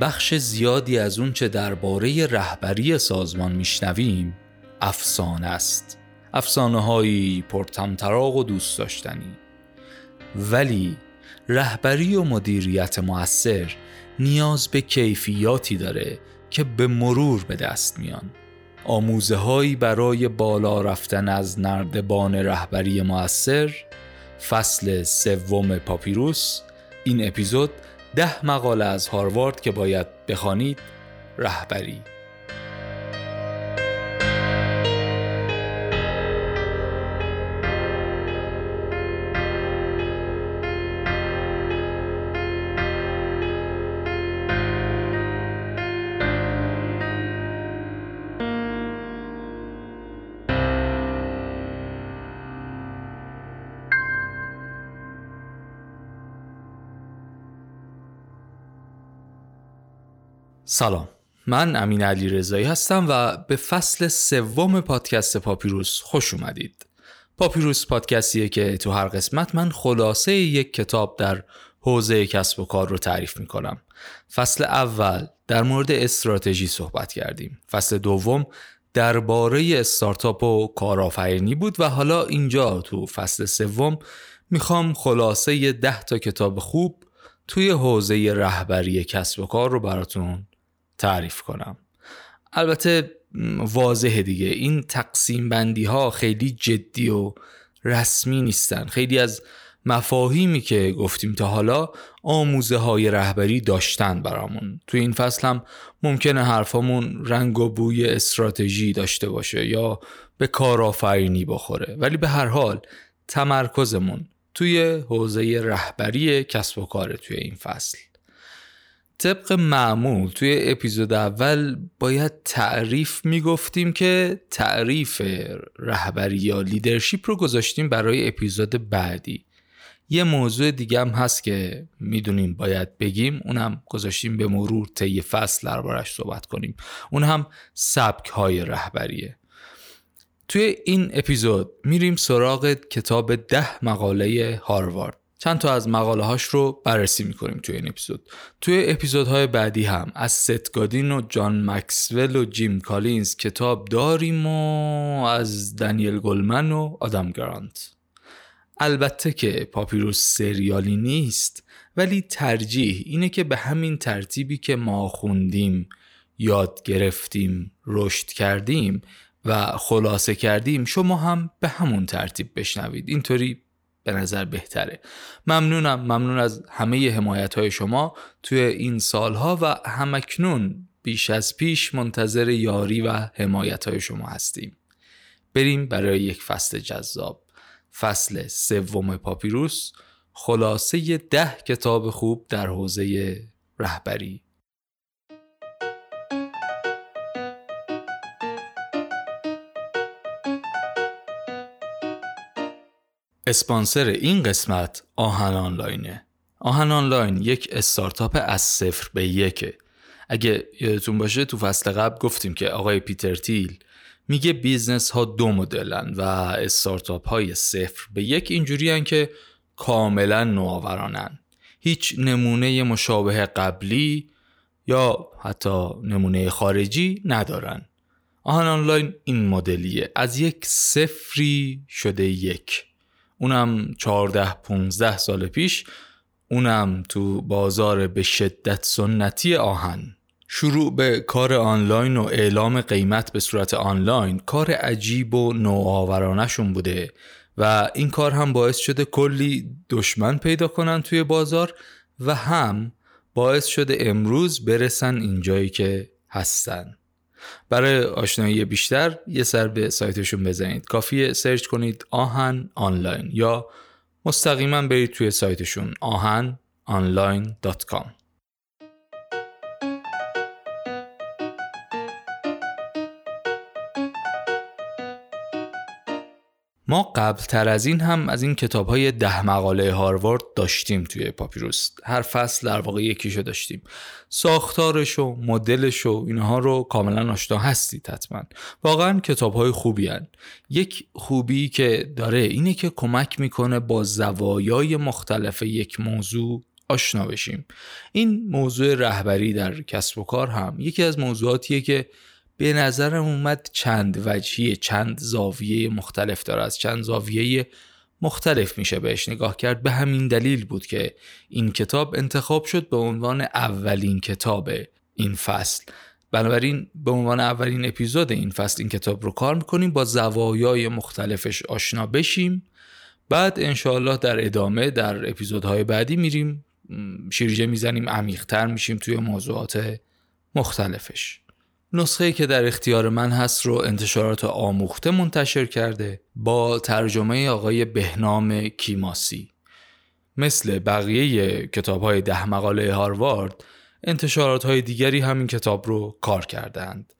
بخش زیادی از اون چه درباره رهبری سازمان میشنویم افسانه است. افسانه هایی پرتمطراق و دوست داشتنی. ولی رهبری و مدیریت موثر نیاز به کیفیاتی داره که به مرور به دست میان. آموزه هایی برای بالا رفتن از نردبان رهبری موثر فصل سوم پاپیروس این اپیزود ده مقاله از هاروارد که باید بخوانید رهبری. سلام. من امین علی رضایی هستم و به فصل سوم پادکست پاپیروس خوش اومدید. پاپیروس پادکستیه که تو هر قسمت من خلاصه یک کتاب در حوزه کسب و کار رو تعریف می‌کنم. فصل اول در مورد استراتژی صحبت کردیم. فصل دوم درباره استارتاپ و کارآفرینی بود و حالا اینجا تو فصل سوم می‌خوام خلاصه ده تا کتاب خوب توی حوزه رهبری کسب و کار رو براتون تعریف کنم. البته واضحه دیگه. این تقسیم بندی ها خیلی جدی و رسمی نیستن. خیلی از مفاهیمی که گفتیم تا حالا آموزه های رهبری داشتن برامون. تو این فصل هم ممکنه حرفامون رنگ و بوی استراتژی داشته باشه یا به کارآفرینی بخوره. ولی به هر حال تمرکزمون توی حوزه رهبری کسب و کار توی این فصل. طبق معمول توی اپیزود اول باید تعریف می‌گفتیم که تعریف رهبری یا لیدرشپ رو گذاشتیم برای اپیزود بعدی. یه موضوع دیگه هم هست که می‌دونیم باید بگیم اونم گذاشتیم به مرور طی فصل دربارش صحبت کنیم. اون هم سبک های رهبریه. توی این اپیزود میریم سراغ کتاب ده مقاله هاروارد. چند تا از مقاله هاش رو بررسی می‌کنیم توی این اپیزود. توی اپیزودهای بعدی هم از ست گادین و جان مکسول و جیم کالینز کتاب داریم و از دنیل گلمن و آدم گرانت البته که پاپیروس سریالی نیست ولی ترجیح اینه که به همین ترتیبی که ما خوندیم یاد گرفتیم رشد کردیم و خلاصه کردیم شما هم به همون ترتیب بشنوید. اینطوری به نظر بهتره. ممنونم. ممنون از همه حمایت های شما توی این سالها و همکنون بیش از پیش منتظر یاری و حمایت های شما هستیم. بریم برای یک فصل جذاب. فصل سوم پاپیروس خلاصه ده کتاب خوب در حوزه رهبری. اسپانسر این قسمت آهن آنلاینه. آهن آنلاین یک استارتاپ از صفر به یکه. اگه یادتون باشه تو فصل قبل گفتیم که آقای پیتر تیل میگه business ها دو مدلن و استارتاپ های صفر به یک اینجوری که کاملا نوآورانن. هیچ نمونه مشابه قبلی یا حتی نمونه خارجی ندارن. آهن آنلاین این مدلیه. از یک صفری شده یک. اونم 14 15 سال پیش اونم تو بازار به شدت سنتی آهن. شروع به کار آنلاین و اعلام قیمت به صورت آنلاین کار عجیب و نوآورانشون بوده و این کار هم باعث شده کلی دشمن پیدا کنن توی بازار و هم باعث شده امروز برسن اینجایی که هستن. برای آشنایی بیشتر یه سر به سایتشون بزنید. کافیه سرچ کنید آهن آنلاین یا مستقیما برید توی سایتشون آهن آنلاین.com ما قبل تر از این هم از این کتاب های ده مقاله هاروارد داشتیم توی پاپیروس. هر فصل در واقع یکیشو داشتیم. ساختارش و مدلش و اینها رو کاملا آشنا هستید حتما. واقعا کتاب های خوبی هن. یک خوبی که داره اینه که کمک می‌کنه با زوایای مختلف یک موضوع آشنا بشیم. این موضوع رهبری در کسب و کار هم یکی از موضوعاتیه که به نظرم اومد چند وجهی چند زاویه مختلف داره. از چند زاویه مختلف میشه بهش نگاه کرد. به همین دلیل بود که این کتاب انتخاب شد به عنوان اولین کتاب این فصل. بنابراین به عنوان اولین اپیزود این فصل این کتاب رو کار می‌کنیم. با زوایای مختلفش آشنا بشیم. بعد انشاالله در ادامه در اپیزودهای بعدی میریم. شیرجه می‌زنیم عمیقتر میشیم توی موضوعات مختلفش. نسخه که در اختیار من هست رو انتشارات آموخته منتشر کرده با ترجمه آقای بهنام کیماسی. مثل بقیه کتاب های ده مقاله هاروارد انتشارات های دیگری همین کتاب رو کار کردند.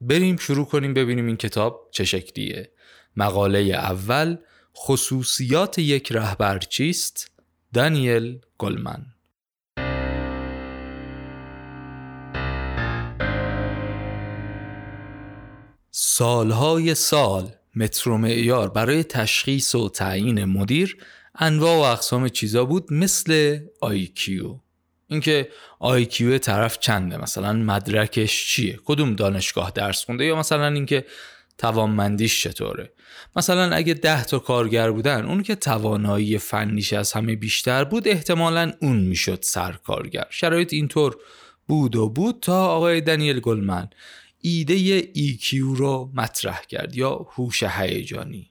بریم شروع کنیم ببینیم این کتاب چه شکلیه. مقاله اول خصوصیات یک رهبر چیست؟ دانیل گلمن. سالهای سال مترو معیار برای تشخیص و تعیین مدیر انواع و اقسام چیزا بود مثل آیکیو اینکه آیکیو طرف چنده مثلا مدرکش چیه؟ کدوم دانشگاه درس خونده؟ یا مثلا اینکه توانمندیش چطوره؟ مثلا اگه ده تا کارگر بودن اون که توانایی فنیش از همه بیشتر بود احتمالا اون می‌شد سرکارگر. شرایط اینطور بود و بود تا آقای دنیل گلمن. ایده EQ رو مطرح کرد یا هوش هیجانی.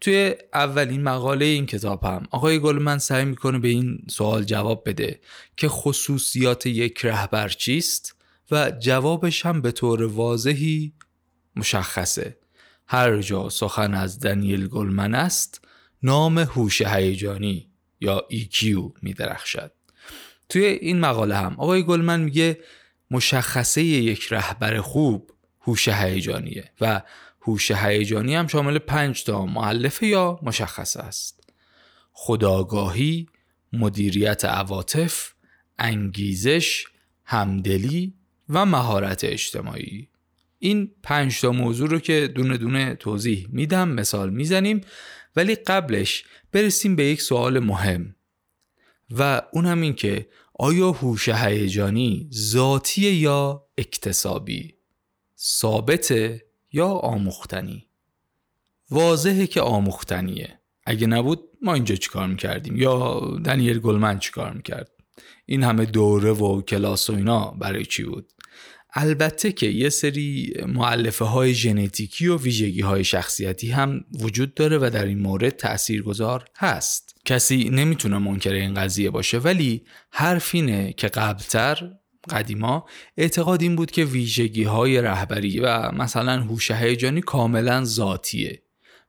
توی اولین مقاله این کتاب هم آقای گلمن سعی می‌کنه به این سوال جواب بده که خصوصیات یک رهبر چیست و جوابش هم به طور واضحی مشخصه. هر جا سخن از دنیل گلمن است نام هوش هیجانی یا EQ میدرخشد. توی این مقاله هم آقای گلمن میگه مشخصه یک رهبر خوب هوش هیجانیه و هوش هیجانی هم شامل پنج تا معلفه یا مشخصه است. خداگاهی مدیریت عواطف انگیزش همدلی و مهارت اجتماعی. این پنج تا موضوع رو که دونه دونه توضیح میدم مثال می‌زنیم ولی قبلش برسیم به یک سوال مهم. و اون هم این که آیا هوش هیجانی ذاتی یا اکتسابی؟ ثابته یا آموختنی؟ واضحه که آموختنیه. اگه نبود ما اینجا چیکار می‌کردیم؟ یا دنیل گلمن چیکار می‌کرد؟ این همه دوره و کلاس و اینا برای چی بود؟ البته که یه سری معلفه های ژنتیکی و ویژگی های شخصیتی هم وجود داره و در این مورد تاثیرگذار هست. کسی نمی‌تونه منکر این قضیه باشه ولی حرف اینه که قبلتر قدیما اعتقاد این بود که ویژگی های رهبری و مثلا هوش هیجانی کاملا ذاتیه.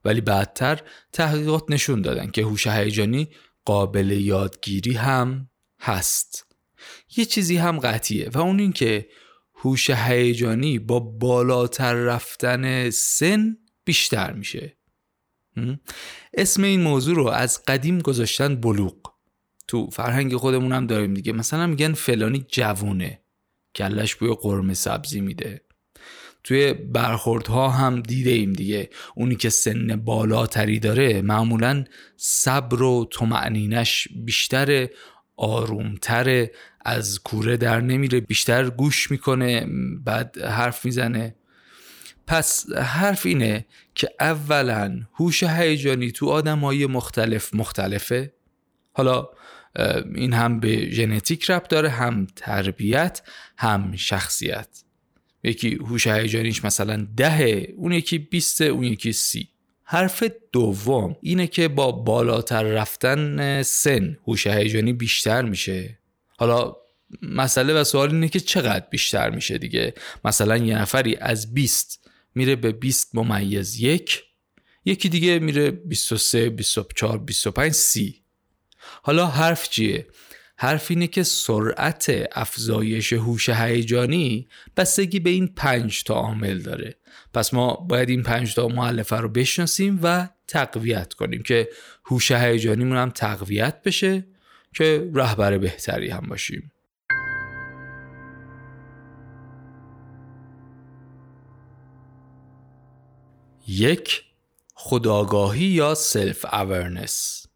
ولی بعدتر تحقیقات نشون دادن که هوش هیجانی قابل یادگیری هم هست. یه چیزی هم قطعیه و اون این که هوش هیجانی با بالاتر رفتن سن بیشتر میشه. اسم این موضوع رو از قدیم گذاشتن بلوغ. تو فرهنگ خودمون هم داریم دیگه. مثلا میگن فلانی جوونه. کلش بوی قرمه سبزی میده. توی برخوردها هم دیده ایم دیگه. اونی که سن بالاتری داره معمولا صبر و تمعنینش بیشتر آرومتر از کوره در نمیره بیشتر گوش می‌کنه بعد حرف می‌زنه. پس حرف اینه که اولا هوش هیجانی تو آدم های مختلف مختلفه. حالا این هم به ژنتیک رب داره هم تربیت هم شخصیت. یکی هوش هیجانیش مثلا دهه اون یکی بیسته اون یکی سی. حرف دوم اینه که با بالاتر رفتن سن هوش هیجانی بیشتر میشه. حالا مسئله و سوال اینه که چقدر بیشتر میشه دیگه؟ مثلا یه نفری از 20 میره به 20 ممیز یک. یکی دیگه میره 23 24 25 30 حالا حرف چیه؟ حرف اینه که سرعت افزایش هوش هیجانی بستگی به این پنج تا عامل داره. پس ما باید این پنج تا مؤلفه رو بشناسیم و تقویت کنیم که هوش هیجانیمون هم تقویت بشه که رهبر بهتری هم باشیم. یک خودآگاهی یا self-awareness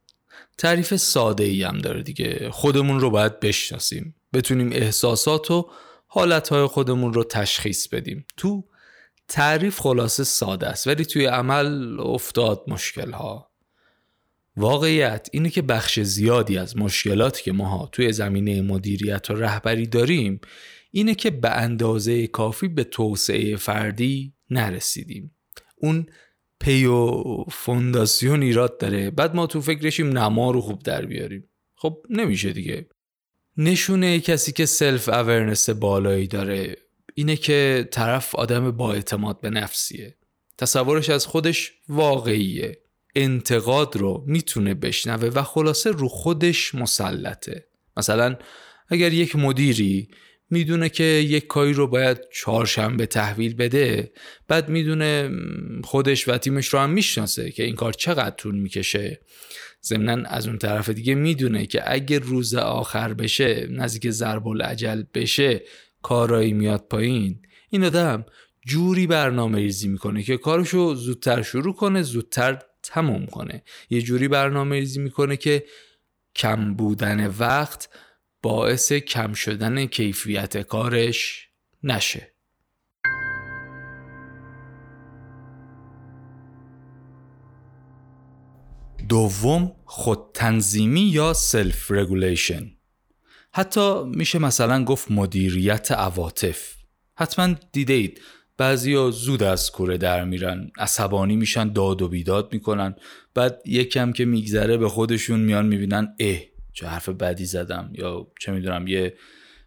تعریف ساده ای هم داره دیگه. خودمون رو باید بشناسیم. بتونیم احساسات و حالتهای خودمون رو تشخیص بدیم. تو تعریف خلاصه ساده است ولی توی عمل افتاد مشکل ها واقعیت اینه که بخش زیادی از مشکلاتی که ماها توی زمینه مدیریت و رهبری داریم اینه که به اندازه کافی به توسعه فردی نرسیدیم. اون پی و فونداسیون ایراد داره. بعد ما تو فکرشیم نما رو خوب در بیاریم. خب نمیشه دیگه. نشونه کسی که self-awareness بالایی داره اینه که طرف آدم با اعتماد به نفسیه. تصورش از خودش واقعیه. انتقاد رو می‌تونه بشنوه و خلاصه رو خودش مسلطه. مثلا اگر یک مدیری می‌دونه که یک کاری رو باید چهارشنبه تحویل بده بعد می‌دونه خودش و تیمش رو هم می‌شناسه که این کار چقدر طول می‌کشه. ضمنا از اون طرف دیگه می‌دونه که اگر روز آخر بشه نزدیک ضرب العجل بشه کارایی میاد پایین. این آدم جوری برنامه ریزی می‌کنه که کارشو زودتر شروع کنه زودتر تموم کنه. یه جوری برنامه ریزی می‌کنه که کم بودن وقت باعث کم شدن کیفیت کارش نشه. دوم خودتنظیمی یا self-regulation حتی میشه مثلا گفت مدیریت عواطف. حتما دیدید بعضیا زود از کوره در میرن عصبانی میشن داد و بیداد می‌کنن. بعد یکم که میگذره به خودشون میان می‌بینن اه چه حرف بدی زدم یا چه می‌دونم یه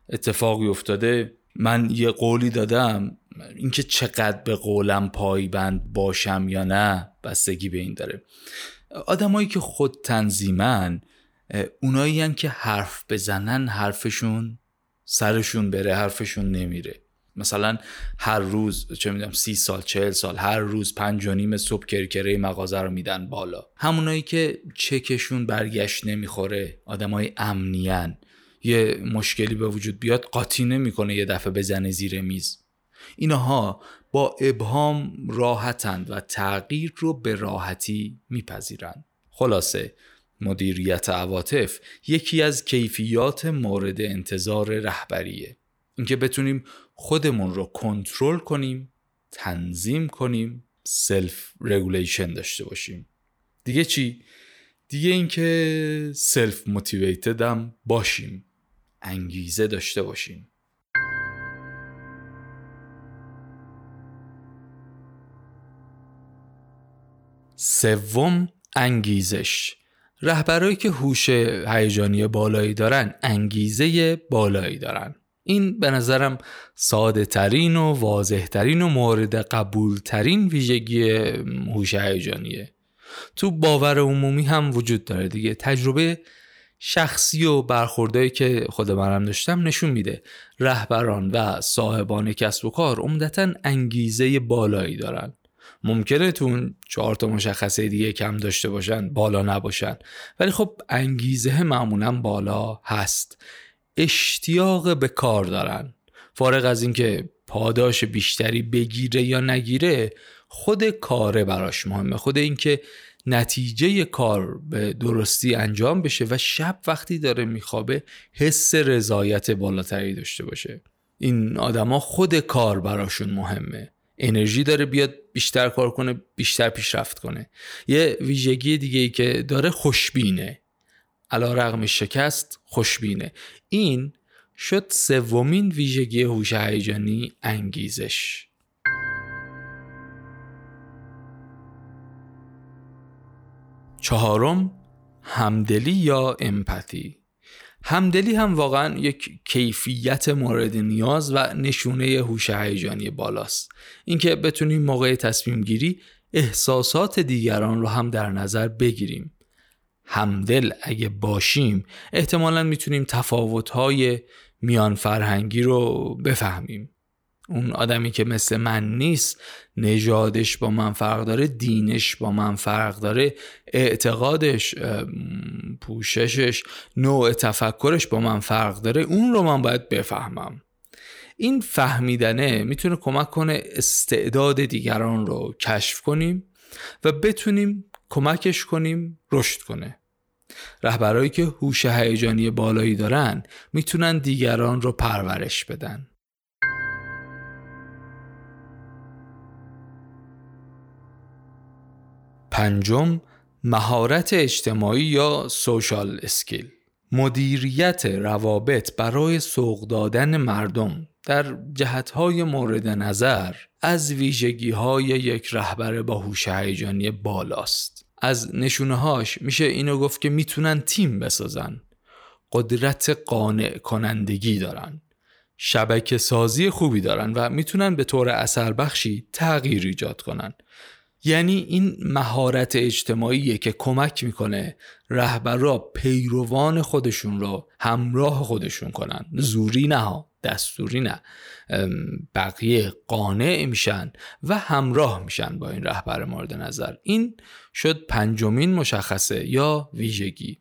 اتفاقی افتاده من یه قولی دادم. اینکه چقدر به قولم پایبند باشم یا نه بستگی به این داره. آدمایی که خود تنظیمن اونایی که حرف بزنن حرفشون سرشون بره حرفشون نمیره. مثلا هر روز چه می‌دونم سی سال چهل سال هر روز پنج و نیم صبح کرکره مغازه رو میدن بالا. همونایی که چکشون برگشت نمی‌خوره آدمای امنیان یه مشکلی به وجود بیاد قاطی نمی‌کنه یه دفعه بزنه زیر میز. اینها با ابهام راحتند و تغییر رو به راحتی میپذیرند. خلاصه مدیریت عواطف یکی از کیفیات مورد انتظار رهبریه. اینکه بتونیم خودمون رو کنترل کنیم تنظیم کنیم self-regulation داشته باشیم. دیگه چی؟ دیگه اینکه self-motivated هم باشیم انگیزه داشته باشیم. سوم انگیزش. رهبرایی که هوش هیجانی بالایی دارن انگیزه بالایی دارن. این به نظرم ساده ترین و واضح ترین و مورد قبول ترین ویژگی هوش هیجانیه. تو باور عمومی هم وجود داره دیگه. تجربه شخصی و برخوردهایی که خود منم داشتم نشون میده. رهبران و صاحبان کسب و کار عمدتا انگیزه بالایی دارن. ممکنه تو اون چهار تا مشخصه دیگه کم داشته باشن بالا نباشن. ولی خب انگیزه معمولا بالا هست. اشتیاق به کار دارن. فارغ از اینکه پاداش بیشتری بگیره یا نگیره خود کاره براش مهمه. خود اینکه نتیجه کار به درستی انجام بشه و شب وقتی داره میخوابه حس رضایت بالاتری داشته باشه. این آدما خود کار براشون مهمه. انرژی داره بیاد بیشتر کار کنه بیشتر پیشرفت کنه. یه ویژگی دیگه ای که داره خوشبینه. علا رغم شکست خوشبینه. این شد سومین ویژگی هوش هیجانی انگیزش. چهارم همدلی یا امپاتی. همدلی هم واقعا یک کیفیت مورد نیاز و نشونه هوش هیجانی بالاست. اینکه بتونیم موقع تصمیم گیری احساسات دیگران رو هم در نظر بگیریم. همدل اگه باشیم احتمالا می‌تونیم تفاوتهای میان فرهنگی رو بفهمیم. اون آدمی که مثل من نیست نژادش با من فرق داره دینش با من فرق داره اعتقادش پوششش نوع تفکرش با من فرق داره اون رو من باید بفهمم. این فهمیدنه می‌تونه کمک کنه استعداد دیگران رو کشف کنیم و بتونیم کمکش کنیم رشد کنه. رهبرایی که هوش هیجانی بالایی دارن می‌تونن دیگران رو پرورش بدن. پنجم مهارت اجتماعی یا سوشال اسکیل. مدیریت روابط برای سوق دادن مردم در جهتهای مورد نظر از ویژگی های یک رهبر با هوش هیجانی بالاست. از نشونه هاش میشه اینو گفت که می‌تونن تیم بسازن. قدرت قانع کنندگی دارن. شبکه سازی خوبی دارن و می‌تونن به طور اثر بخشی تغییر ایجاد کنن. یعنی این مهارت اجتماعیه که کمک می‌کنه رهبرا پیروان خودشون رو همراه خودشون کنن. زوری نه دستوری نه بقیه قانع میشن و همراه میشن با این رهبر مورد نظر. این شد پنجمین مشخصه یا ویژگی.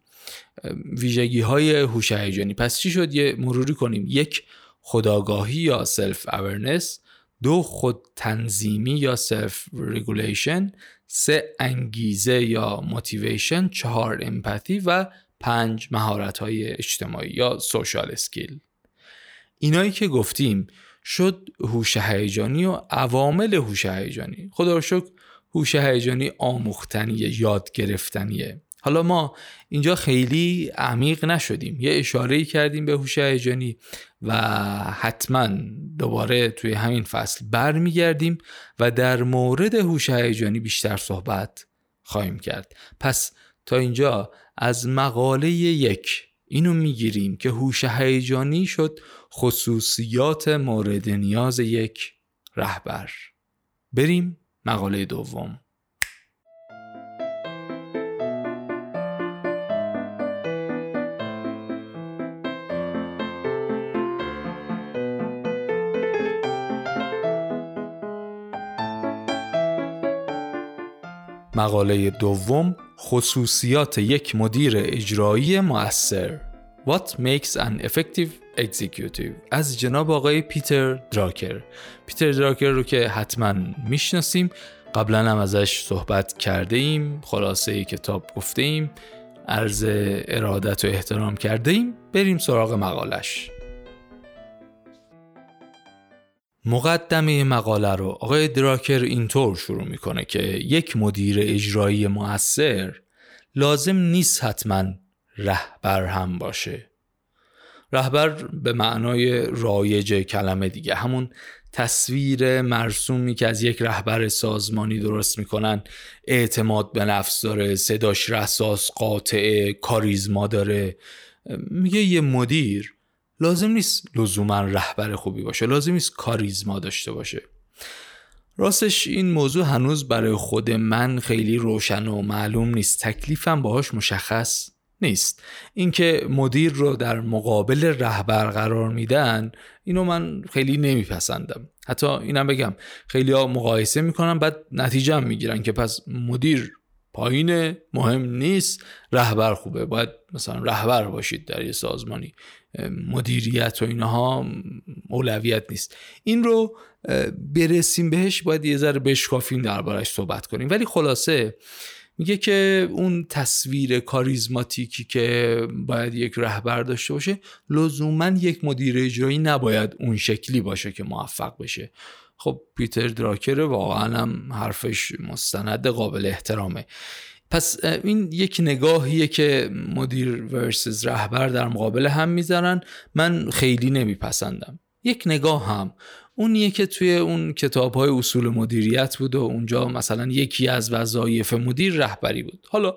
ویژگی های هوش هیجانی پس چی شد؟ یه مروری کنیم. یک خودآگاهی یا self-awareness دو خود تنظیمی یا self-regulation سه انگیزه یا motivation چهار empathy و پنج مهارت های اجتماعی یا social skill اینایی که گفتیم شد هوش هیجانی و عوامل هوش هیجانی. خدا رو شکر هوش هیجانی آموختنیه یاد گرفتنیه. حالا ما اینجا خیلی عمیق نشدیم. یه اشاره کردیم به هوش هیجانی و حتما دوباره توی همین فصل برمیگردیم و در مورد هوش هیجانی بیشتر صحبت خواهیم کرد. پس تا اینجا از مقاله یک اینو می‌گیریم که هوش هیجانی شد خصوصیات مورد نیاز یک رهبر. بریم مقاله دوم. مقاله دوم خصوصیات یک مدیر اجرایی مؤثر. What makes an effective executive. از جناب آقای پیتر دراکر. پیتر دراکر رو که حتما می‌شناسیم. قبلا هم ازش صحبت کرده ایم خلاصه کتاب گفته ایم عرض ارادت و احترام کرده ایم بریم سراغ مقالش. مقدمه مقاله رو آقای دراکر اینطور شروع می‌کنه که یک مدیر اجرایی موثر لازم نیست حتما رهبر هم باشه. رهبر به معنای رایج کلمه دیگه. همون تصویر مرسومی که از یک رهبر سازمانی درست می‌کنن اعتماد به نفس داره صداش رساس قاطع کاریزما داره. میگه یه مدیر لازم نیست لزوما رهبر خوبی باشه لازم نیست کاریزما داشته باشه. راستش این موضوع هنوز برای خود من خیلی روشن و معلوم نیست. تکلیفم باهاش مشخص نیست. اینکه مدیر رو در مقابل رهبر قرار میدن اینو من خیلی نمیپسندم. حتی اینم بگم خیلی ها مقایسه می‌کنن بعد نتیجه هم می‌گیرن که پس مدیر پایین مهم نیست رهبر خوبه. باید مثلا رهبر باشید در یه سازمانی. مدیریت و اینها اولویت نیست. این رو برسیم بهش باید یه ذره بشکافیم دربارش صحبت کنیم. ولی خلاصه میگه که اون تصویر کاریزماتیکی که باید یک رهبر داشته باشه لزوما یک مدیر اجرایی نباید اون شکلی باشه که موفق بشه. خب پیتر دراکر واقعا هم حرفش مستند قابل احترامه. پس این یک نگاهیه که مدیر ورسز رهبر در مقابل هم می‌ذارن. من خیلی نمیپسندم. یک نگاه هم. اونیه که توی اون کتاب های اصول مدیریت بود و اونجا مثلا یکی از وظایف مدیر رهبری بود. حالا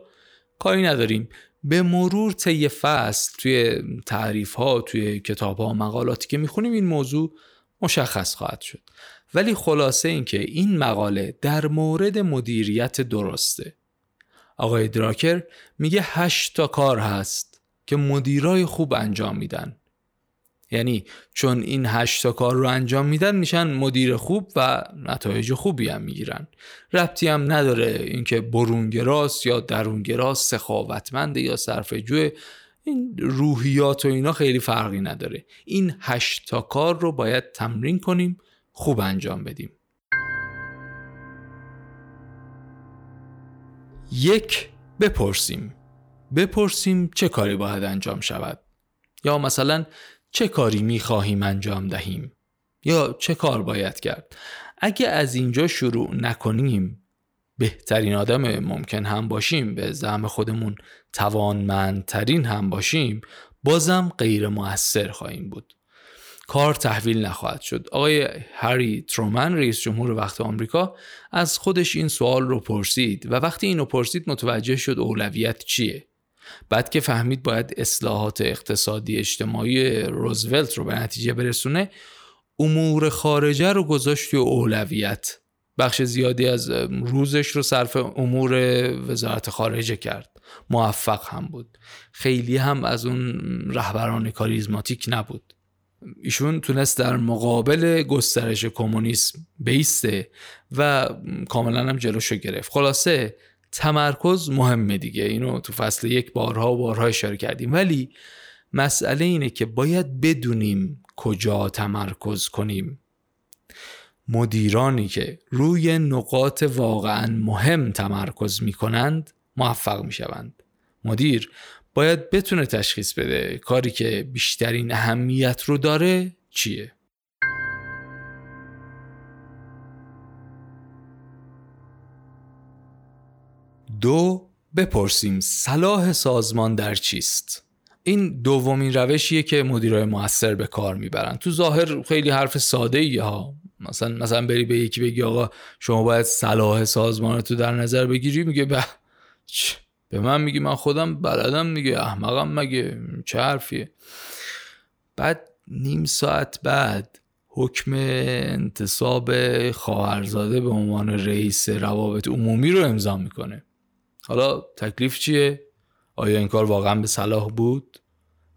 کاری نداریم. به مرور طی فصل توی تعریف ها توی کتاب ها مقالاتی که می‌خونیم این موضوع مشخص خواهد شد. ولی خلاصه اینکه این مقاله در مورد مدیریت درسته. آقای دراکر میگه هشت تا کار هست که مدیرای خوب انجام میدن. یعنی چون این هشت تا کار رو انجام میدن میشن مدیر خوب و نتایج خوبی هم می‌گیرن. ربطی هم نداره اینکه برونگراست یا درونگراست سخاوتمند یا صرفه این روحیات و اینا خیلی فرقی نداره. این هشت تا کار رو باید تمرین کنیم خوب انجام بدیم. یک بپرسیم. بپرسیم چه کاری باید انجام شود؟ یا مثلا چه کاری می خواهیم انجام دهیم؟ یا چه کار باید کرد؟ اگه از اینجا شروع نکنیم بهترین آدم ممکن هم باشیم به زعم خودمون توانمندترین هم باشیم بازم غیر موثر خواهیم بود. کار تحویل نخواهد شد. آقای هری ترومن رئیس جمهور وقت آمریکا از خودش این سوال رو پرسید و وقتی اینو پرسید متوجه شد اولویت چیه؟ بعد که فهمید باید اصلاحات اقتصادی اجتماعی روزولت رو به نتیجه برسونه امور خارجه رو گذاشت و اولویت. بخش زیادی از روزش رو صرف امور وزارت خارجه کرد. موفق هم بود. خیلی هم از اون رهبران کاریزماتیک نبود. ایشون تونست در مقابل گسترش کمونیسم بیسته و کاملا هم جلوشو گرفت. خلاصه تمرکز مهمه دیگه. اینو تو فصل یک بارها و بارها اشاره کردیم. ولی مسئله اینه که باید بدونیم کجا تمرکز کنیم. مدیرانی که روی نقاط واقعا مهم تمرکز می کنند موفق می شوند مدیر باید بتونه تشخیص بده کاری که بیشترین اهمیت رو داره چیه. دو بپرسیم صلاح سازمان در چیست؟ این دومین روشیه که مدیرای موثر به کار می‌برن. تو ظاهر خیلی حرف ساده ای ها. مثلا مثلا بری به یکی بگی آقا شما باید صلاح سازمان رو تو در نظر بگیری. میگه به به من میگی من خودم بلدم. میگه احمقم مگه؟ چه حرفیه. بعد نیم ساعت بعد حکم انتصاب خواهرزاده به عنوان رئیس روابط عمومی رو امضا می‌کنه. حالا تکلیف چیه؟ آیا این کار واقعا به صلاح بود؟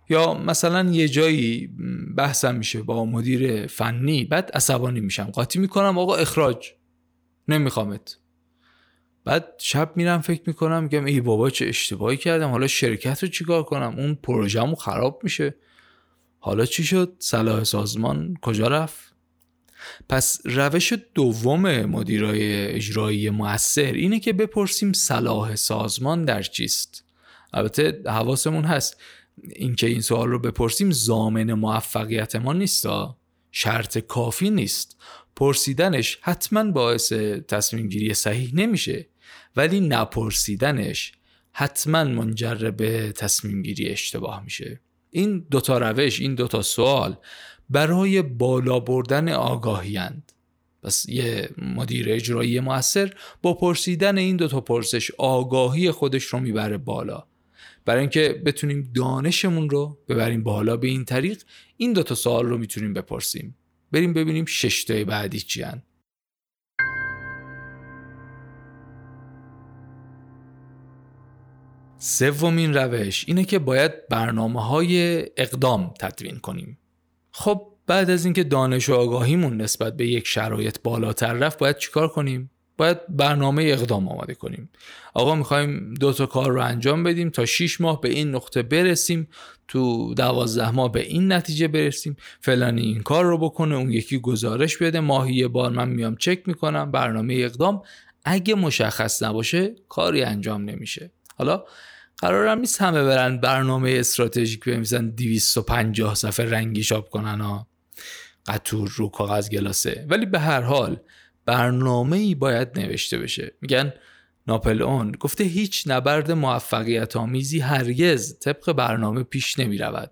یا مثلا یه جایی بحثم میشه با مدیر فنی بعد عصبانی میشم. قاطی می‌کنم آقا اخراج. نمیخوامت. بعد شب میرم فکر می‌کنم میگم ای بابا چه اشتباهی کردم. حالا شرکت رو چیکار کنم؟ اون پروژهمو خراب میشه. حالا چی شد؟ صلاح سازمان کجا رفت؟ پس روش دوم مدیرای اجرایی موثر اینه که بپرسیم صلاح سازمان در چیست. البته حواسمون هست. اینکه این سوال رو بپرسیم زامن موفقیت ما نیست. شرط کافی نیست. پرسیدنش حتما باعث تصمیم گیری صحیح نمیشه. ولی نپرسیدنش حتما منجر به تصمیم گیری اشتباه میشه. این دوتا روش این دوتا سوال برای بالا بردن آگاهی هند. پس یه مدیر اجرایی موثر با پرسیدن این دوتا پرسش آگاهی خودش رو می‌بره بالا برای اینکه بتونیم دانشمون رو ببریم بالا به این طریق این دوتا سوال رو می‌تونیم بپرسیم بریم ببینیم ششتای بعدی چی هن. سومین روش اینه که باید برنامه های اقدام تدوین کنیم خب بعد از اینکه دانش و آگاهیمون نسبت به یک شرایط بالاتر رفت باید چیکار کنیم؟ باید برنامه اقدام آماده کنیم. آقا می‌خوایم دو تا کار رو انجام بدیم تا 6 ماه به این نقطه برسیم تو دوازده ماه به این نتیجه برسیم. فلانی این کار رو بکنه اون یکی گزارش بده. ماهی یه بار من میام چک می‌کنم برنامه اقدام. اگه مشخص نباشه کاری انجام نمیشه. حالا قرارم نیست همه برن برنامه استراتژیک بنویسن 250 صفحه رنگی شاب کنن ها. قطور رو کاغذ گلاسه. ولی به هر حال برنامه ای باید نوشته بشه. میگن ناپل اون گفته هیچ نبرد موفقیت آمیزی هرگز طبق برنامه پیش نمی رود.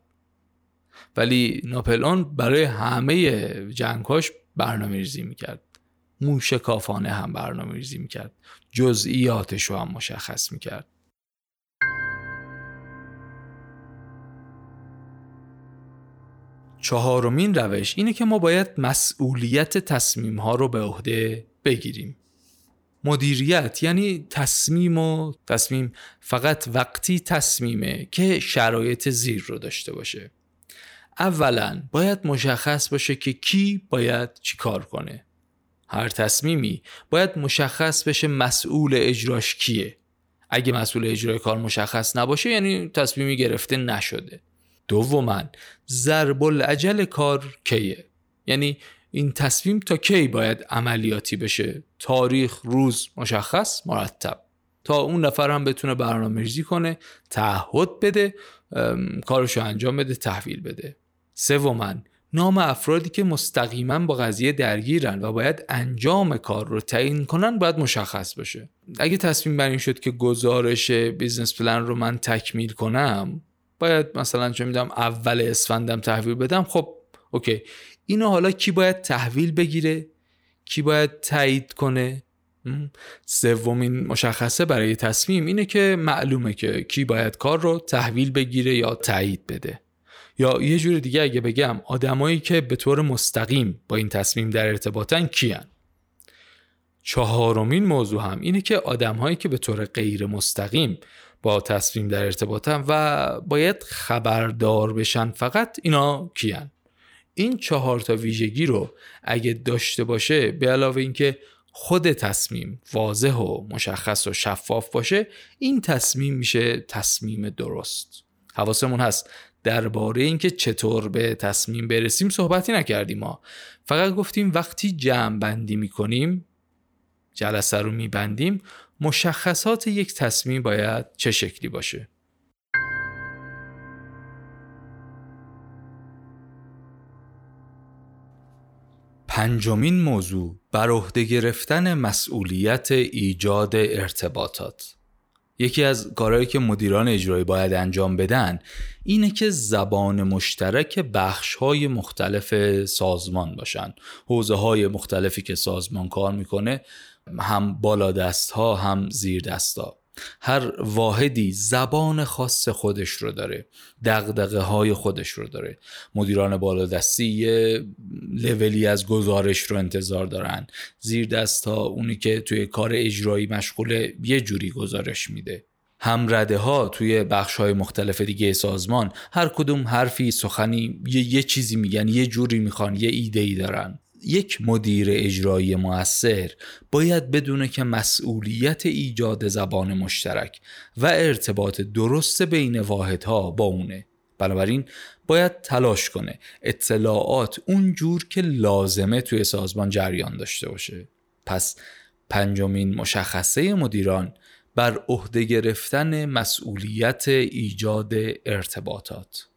ولی ناپل اون برای همه جنگاش برنامه ریزی می‌کرد موشکافانه هم برنامه ریزی می‌کرد جزئیاتش رو هم مشخص می‌کرد چهارمین روش اینه که ما باید مسئولیت تصمیم ها رو به عهده بگیریم. مدیریت یعنی تصمیم و تصمیم فقط وقتی تصمیمه که شرایط زیر رو داشته باشه. اولا باید مشخص باشه که کی باید چی کار کنه. هر تصمیمی باید مشخص بشه مسئول اجراش کیه. اگه مسئول اجرای کار مشخص نباشه یعنی تصمیمی گرفته نشده. دوما ضرب الاجل کار کیه؟ یعنی این تصمیم تا کی باید عملیاتی بشه؟ تاریخ روز مشخص مرتب. تا اون نفر هم بتونه برنامه ریزی کنه تعهد بده کارشو انجام بده تحویل بده. سوما نام افرادی که مستقیما با قضیه درگیرن و باید انجام کار رو تعیین کنن باید مشخص باشه اگه تصمیم بر این شد که گزارش business plan رو من تکمیل کنم باید مثلا چه میدم اول اسفندم تحویل بدم. خب اوکی. اینو حالا کی باید تحویل بگیره؟ کی باید تایید کنه؟ سومین مشخصه برای تصمیم اینه که معلومه که کی باید کار رو تحویل بگیره یا تایید بده. یا یه جور دیگه اگه بگم آدمایی که به طور مستقیم با این تصمیم در ارتباطن کیان؟ چهارمین موضوع هم اینه که آدمهایی که به طور غیر مستقیم با تصمیم در ارتباطن و باید خبردار بشن فقط اینا کیان. این چهار تا ویژگی رو اگه داشته باشه به علاوه اینکه خود تصمیم واضح و مشخص و شفاف باشه این تصمیم میشه تصمیم درست. حواسمون هست درباره اینکه چطور به تصمیم برسیم صحبتی نکردیم ما. فقط گفتیم وقتی جمع بندی می‌کنیم جلسه رو میبندیم مشخصات یک تصمیم باید چه شکلی باشه؟ پنجمین موضوع بر عهده گرفتن مسئولیت ایجاد ارتباطات. یکی از کارهایی که مدیران اجرایی باید انجام بدن اینه که زبان مشترک بخش های مختلف سازمان باشن. حوزه های مختلفی که سازمان کار می‌کنه هم بالا دست ها هم زیر دست ها هر واحدی زبان خاص خودش رو داره دقدقه های خودش رو داره. مدیران بالادستی یه لولی از گزارش رو انتظار دارن. زیر دست ها اونی که توی کار اجرایی مشغول یه جوری گزارش میده. هم رده ها توی بخش های مختلف دیگه سازمان هر کدوم حرفی سخنی یه, یه چیزی میگن یه جوری می‌خوان یه ایده ای دارن. یک مدیر اجرایی موثر باید بدونه که مسئولیت ایجاد زبان مشترک و ارتباط درست بین واحدها با اونه. بنابراین باید تلاش کنه اطلاعات اونجور که لازمه توی سازمان جریان داشته باشه. پس پنجمین مشخصه مدیران بر عهده گرفتن مسئولیت ایجاد ارتباطات.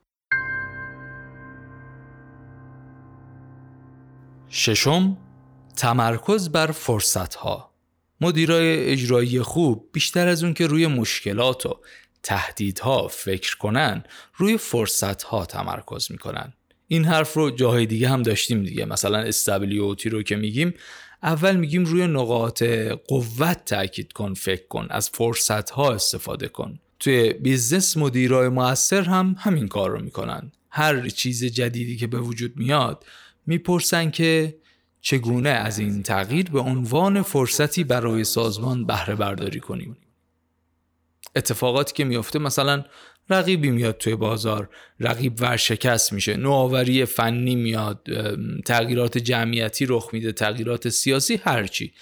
ششم تمرکز بر فرصت ها مدیرای اجرایی خوب بیشتر از اون که روی مشکلات و تهدیدها فکر کنن روی فرصت ها تمرکز می‌کنن. این حرف رو جاهای دیگه هم داشتیم دیگه. مثلا SWOT رو که میگیم اول میگیم روی نقاط قوت تاکید کن فکر کن از فرصت ها استفاده کن. توی business مدیرای موثر هم همین کار رو می‌کنن. هر چیز جدیدی که به وجود میاد می‌پرسن که چگونه از این تغییر به عنوان فرصتی برای سازمان بهره برداری کنیم. اتفاقاتی که میفته مثلا رقیبی میاد توی بازار رقیب ورشکست میشه نوآوری فنی میاد تغییرات جمعیتی رخ میده تغییرات سیاسی هرچی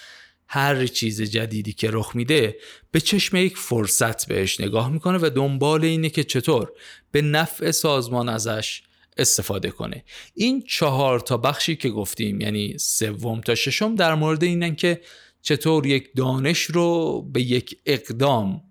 هر چیز جدیدی که رخ میده به چشم یک فرصت بهش نگاه می‌کنه و دنبال اینه که چطور به نفع سازمان ازش استفاده کنه. این چهار تا بخشی که گفتیم یعنی سوم تا ششم در مورد اینن که چطور یک دانش رو به یک اقدام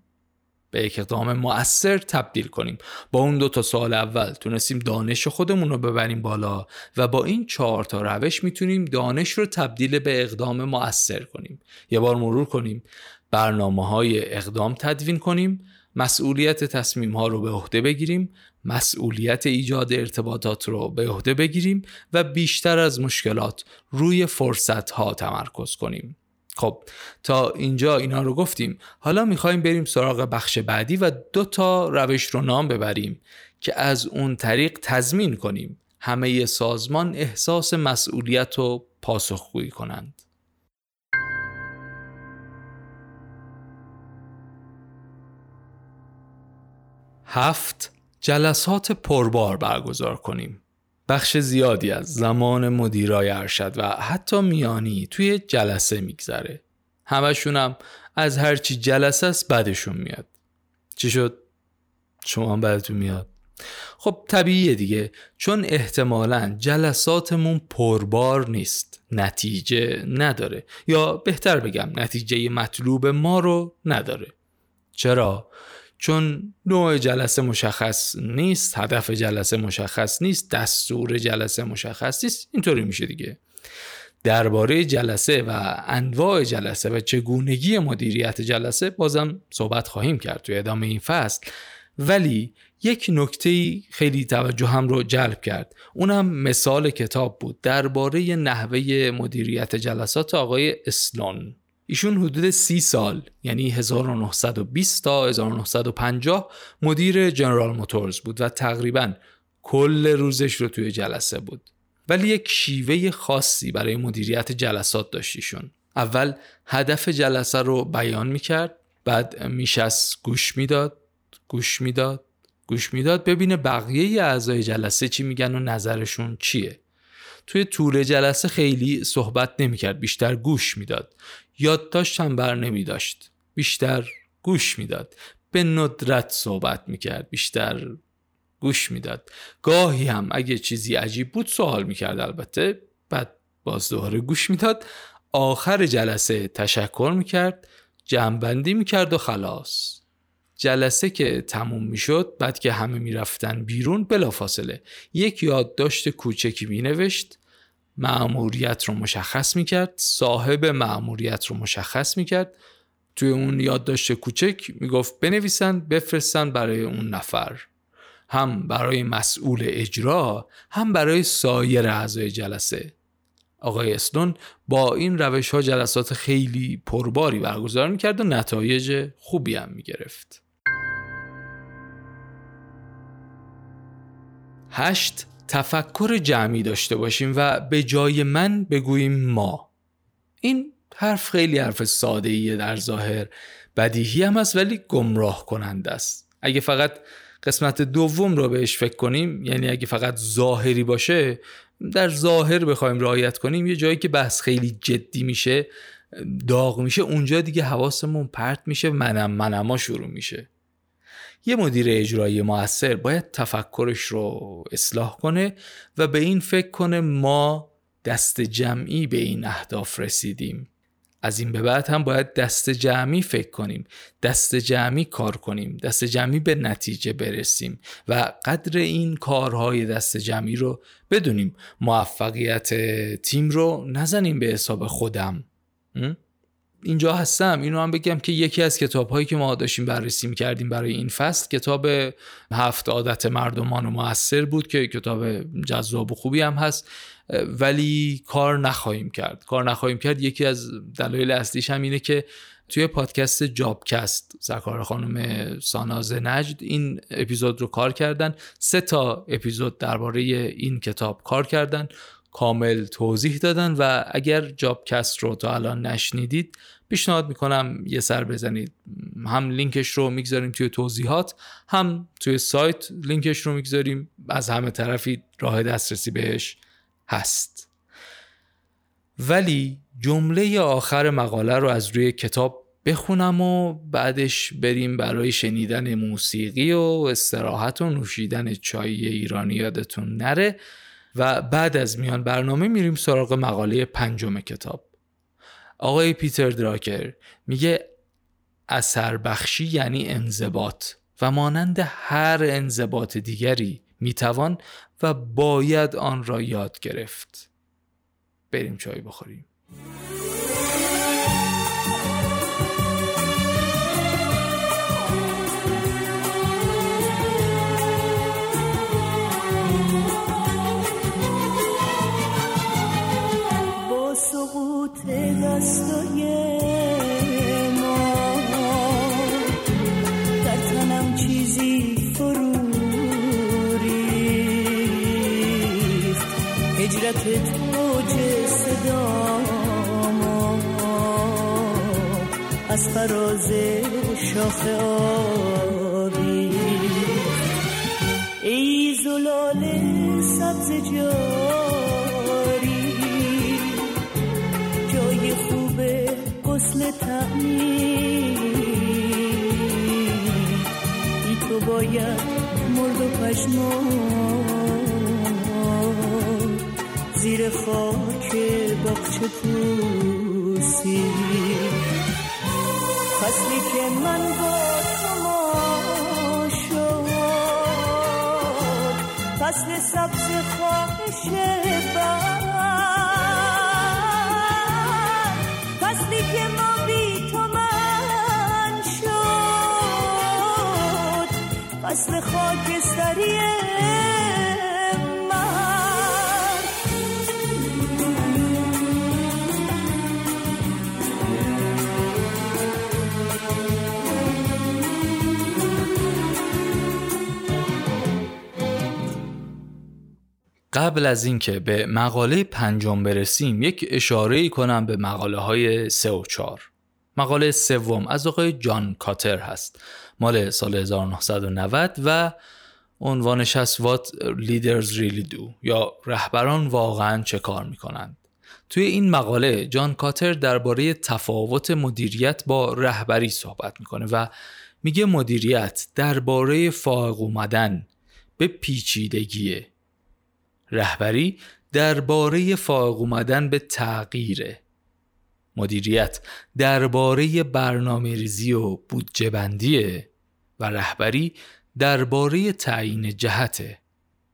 به یک اقدام مؤثر تبدیل کنیم. با اون دو تا سال اول تونستیم دانش خودمون رو ببریم بالا و با این چهار تا روش می‌تونیم دانش رو تبدیل به اقدام مؤثر کنیم. یه بار مرور کنیم برنامه های اقدام تدوین کنیم مسئولیت تصمیم ها رو به عهده بگیریم مسئولیت ایجاد ارتباطات رو به عهده بگیریم و بیشتر از مشکلات روی فرصت ها تمرکز کنیم. خب تا اینجا اینا رو گفتیم. حالا می‌خوایم بریم سراغ بخش بعدی و دو تا روش رو نام ببریم که از اون طریق تضمین کنیم همه سازمان احساس مسئولیت و پاسخگویی کنند. هفت جلسات پربار برگزار کنیم. بخش زیادی از زمان مدیرای ارشد و حتی میانی توی جلسه میگذره. همشون هم از هرچی جلسه است بدشون میاد. چی شد؟ شما هم بدتون میاد. خب طبیعیه دیگه چون احتمالا جلساتمون پربار نیست نتیجه نداره یا بهتر بگم نتیجه مطلوب ما رو نداره چرا؟ چون نوع جلسه مشخص نیست هدف جلسه مشخص نیست دستور جلسه مشخص نیست اینطوری میشه دیگه. درباره جلسه و انواع جلسه و چگونگی مدیریت جلسه بازم صحبت خواهیم کرد توی ادامه این فصل. ولی یک نکته خیلی توجه هم رو جلب کرد. اونم مثال کتاب بود درباره نحوه مدیریت جلسات آقای اسلون ایشون حدود سی سال یعنی 1920 تا 1950 مدیر جنرال موتورز بود و تقریبا کل روزش رو توی جلسه بود. ولی یک شیوه خاصی برای مدیریت جلسات داشتیشون اول هدف جلسه رو بیان می‌کرد بعد میشست گوش می‌داد گوش می‌داد گوش می‌داد ببینه بقیه اعضای جلسه چی میگن و نظرشون چیه. توی طول جلسه خیلی صحبت نمی‌کرد بیشتر گوش می‌داد. یادداشت هم بر نمی داشت بیشتر گوش می‌داد. به ندرت صحبت می‌کرد. بیشتر گوش می‌داد. گاهی هم اگه چیزی عجیب بود سوال می‌کرد البته. بعد باز دوباره گوش می‌داد. آخر جلسه تشکر می‌کرد. جمعبندی می‌کرد و خلاص. جلسه که تموم می‌شد بعد که همه می‌رفتن بیرون بلافاصله. یک یادداشت کوچکی مینوشت. معموریت رو مشخص می‌کرد صاحب معموریت رو مشخص می‌کرد. توی اون یادداشت کوچک می‌گفت بنویسن بفرستن برای اون نفر. هم برای مسئول اجرا هم برای سایر اعضای جلسه. آقای اسلون با این روش ها جلسات خیلی پرباری برگزار می‌کرد و نتایج خوبی هم می‌گرفت. هشت تفکر جمعی داشته باشیم و به جای من بگوییم ما. این حرف خیلی حرف ساده ایه در ظاهر. بدیهی هم است ولی گمراه کننده است. اگه فقط قسمت دوم رو بهش فکر کنیم یعنی اگه فقط ظاهری باشه در ظاهر بخوایم رعایت کنیم یه جایی که بحث خیلی جدی میشه داغ میشه اونجا دیگه حواسمون پرت میشه منم منما شروع میشه. یه مدیر اجرایی موثر باید تفکرش رو اصلاح کنه و به این فکر کنه ما دست جمعی به این اهداف رسیدیم. از این به بعد هم باید دست جمعی فکر کنیم دست جمعی کار کنیم دست جمعی به نتیجه برسیم و قدر این کارهای دست جمعی رو بدونیم. موفقیت تیم رو نزنیم به حساب خودم. اینجا هستم. اینو هم بگم که یکی از کتاب هایی که ما داشتیم بررسی کردیم برای این فصل کتاب هفت عادت مردمان و موثر بود که کتاب جذاب و خوبی هم هست. ولی کار نخواهیم کرد. کار نخواهیم کرد. یکی از دلایل اصلیش هم اینه که توی پادکست جابکست سرکار خانم ساناز نجد این اپیزود رو کار کردن. سه تا اپیزود درباره این کتاب کار کردن. کامل توضیح دادن و اگر جابکست رو تا الان نشنیدید پیشنهاد می‌کنم یه سر بزنید. هم لینکش رو می‌گذاریم توی توضیحات هم توی سایت لینکش رو می‌گذاریم. از همه طرفی راه دسترسی بهش هست. ولی جمله آخر مقاله رو از روی کتاب بخونم و بعدش بریم برای شنیدن موسیقی و استراحت و نوشیدن چای ایرانی یادتون نره. و بعد از میان برنامه میریم سراغ مقاله پنجم کتاب. آقای پیتر دراکر میگه اثر بخشی یعنی انضباط و مانند هر انضباط دیگری می‌توان و باید آن را یاد گرفت. بریم چای بخوریم. دستای ما. در تنم چیزی فرو ریخت. هجرت توج صدا ما از فراز شاخه آبی. ای زلال سبز جاری غسل تعمیر. ای تو باید مرد و پشمان زیر خاک باغچه پوسی. فصلی که من با شما شد فصل سبز خواهش بر. فصل خاکستریه قبل از اینکه به مقاله پنجم برسیم یک اشاره ای کنم به مقاله های سه و چار مقاله سوم از آقای جان کاتر هست. مال سال 1990 و عنوانش هست What Leaders Really Do یا رهبران واقعا چه کار می‌کنند. توی این مقاله جان کاتر درباره تفاوت مدیریت با رهبری صحبت می‌کنه و میگه مدیریت درباره فائق اومدن به پیچیدگیه رهبری درباره فائق اومدن به تغییره مدیریت درباره برنامه ریزی و بودجه بندیه و رهبری درباره تعیین جهته.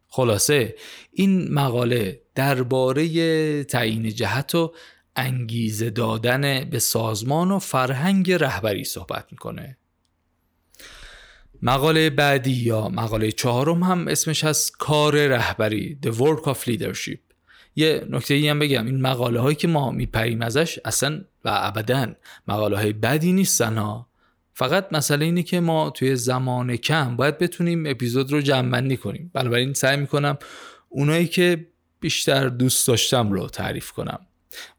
خلاصه این مقاله درباره تعیین جهت و انگیزه دادن به سازمان و فرهنگ رهبری صحبت می‌کنه. مقاله بعدی یا مقاله چهارم هم اسمش هست کار رهبری The Work of Leadership. یه نکته ای هم بگم این مقاله هایی که ما میپریم ازش اصلا و ابدا مقاله های بدی نیستن ها. فقط مسئله اینه که ما توی زمان کم باید بتونیم اپیزود رو جمع کنیم. بنابراین سعی می‌کنم اونایی که بیشتر دوست داشتم رو تعریف کنم.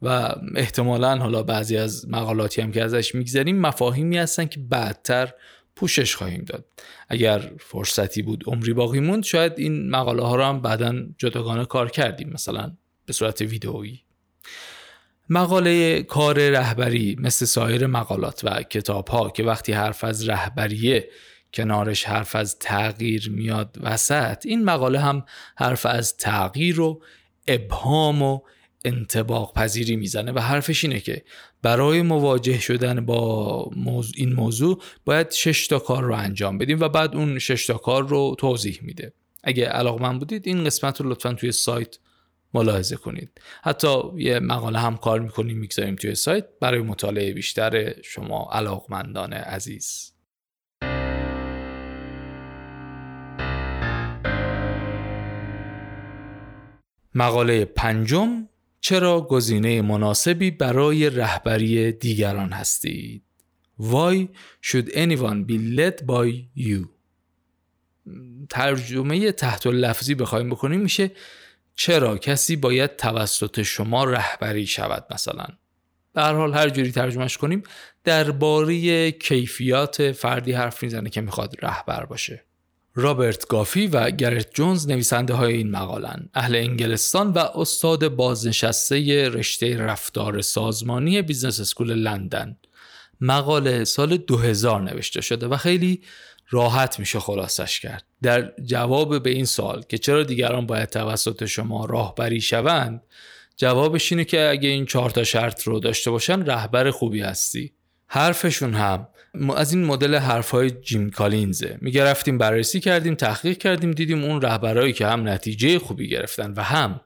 و احتمالا حالا بعضی از مقالاتی هم که ازش میگذریم مفاهیمی هستن که بعدتر پوشش خواهیم داد. اگر فرصتی بود عمری باقی موند شاید این مقاله ها رو هم بعدا جداگانه کار کردیم مثلا به صورت ویدئویی. مقاله کار رهبری مثل سایر مقالات و کتاب ها که وقتی حرف از رهبریه کنارش حرف از تغییر میاد وسط این مقاله هم حرف از تغییر و ابهام و انتباق پذیری می‌زنه و حرفش اینه که برای مواجه شدن با این موضوع باید شش تا کار رو انجام بدیم و بعد اون شش تا کار رو توضیح میده. اگه علاقمند بودید این قسمت رو لطفا توی سایت ملاحظه کنید حتی یه مقاله هم کار می‌کنیم می‌گذاریم توی سایت برای مطالعه بیشتر شما علاقمندان عزیز مقاله پنجم چرا گزینه مناسبی برای رهبری دیگران هستید؟ Why should anyone be led by you? ترجمه تحت لفظی بخوایم بکنیم میشه چرا کسی باید توسط شما رهبری شود مثلا؟ به هر حال هر جوری ترجمهش کنیم درباره کیفیات فردی حرف می‌زنه که می‌خواد رهبر باشه. رابرت گافی و گرت جونز نویسنده های این مقالن. اهل انگلستان و استاد بازنشسته رشته رفتار سازمانی business school لندن. مقاله سال 2000 نوشته شده و خیلی راحت میشه خلاصش کرد. در جواب به این سوال که چرا دیگران باید توسط شما راهبری شوند جوابش اینه که اگه این چهار تا شرط رو داشته باشن رهبر خوبی هستی. حرفشون هم. از این مدل حرفهای جیم کالینزه. میگه رفتیم بررسی کردیم تحقیق کردیم دیدیم اون رهبرایی که هم نتیجه خوبی گرفتن و هم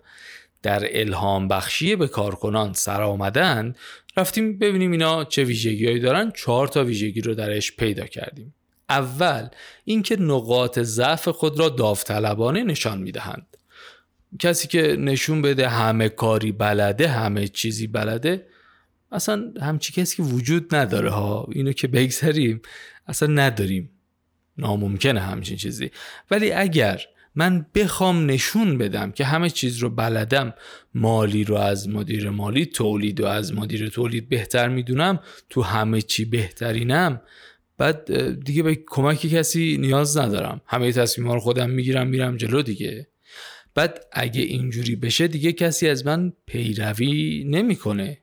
در الهام بخشی به کارکنان سر آمدن رفتیم ببینیم اینا چه ویژگیهایی دارن. چهار تا ویژگی رو درش پیدا کردیم. اول اینکه نقاط ضعف خود را داوطلبانه نشان می‌دهند. کسی که نشون بده همه کاری بلده همه چیزی بلده اصلا همچی کسی که وجود نداره ها. اینو که بگذاریم اصلا نداریم. ناممکنه همچین چیزی. ولی اگر من بخوام نشون بدم که همه چیز رو بلدم مالی رو از مدیر مالی تولید و از مدیر تولید بهتر می‌دونم تو همه چی بهترینم بعد دیگه به کمک کسی نیاز ندارم. همه تصمیم رو خودم می‌گیرم میرم جلو دیگه. بعد اگه اینجوری بشه دیگه کسی از من پیروی نمی‌کنه.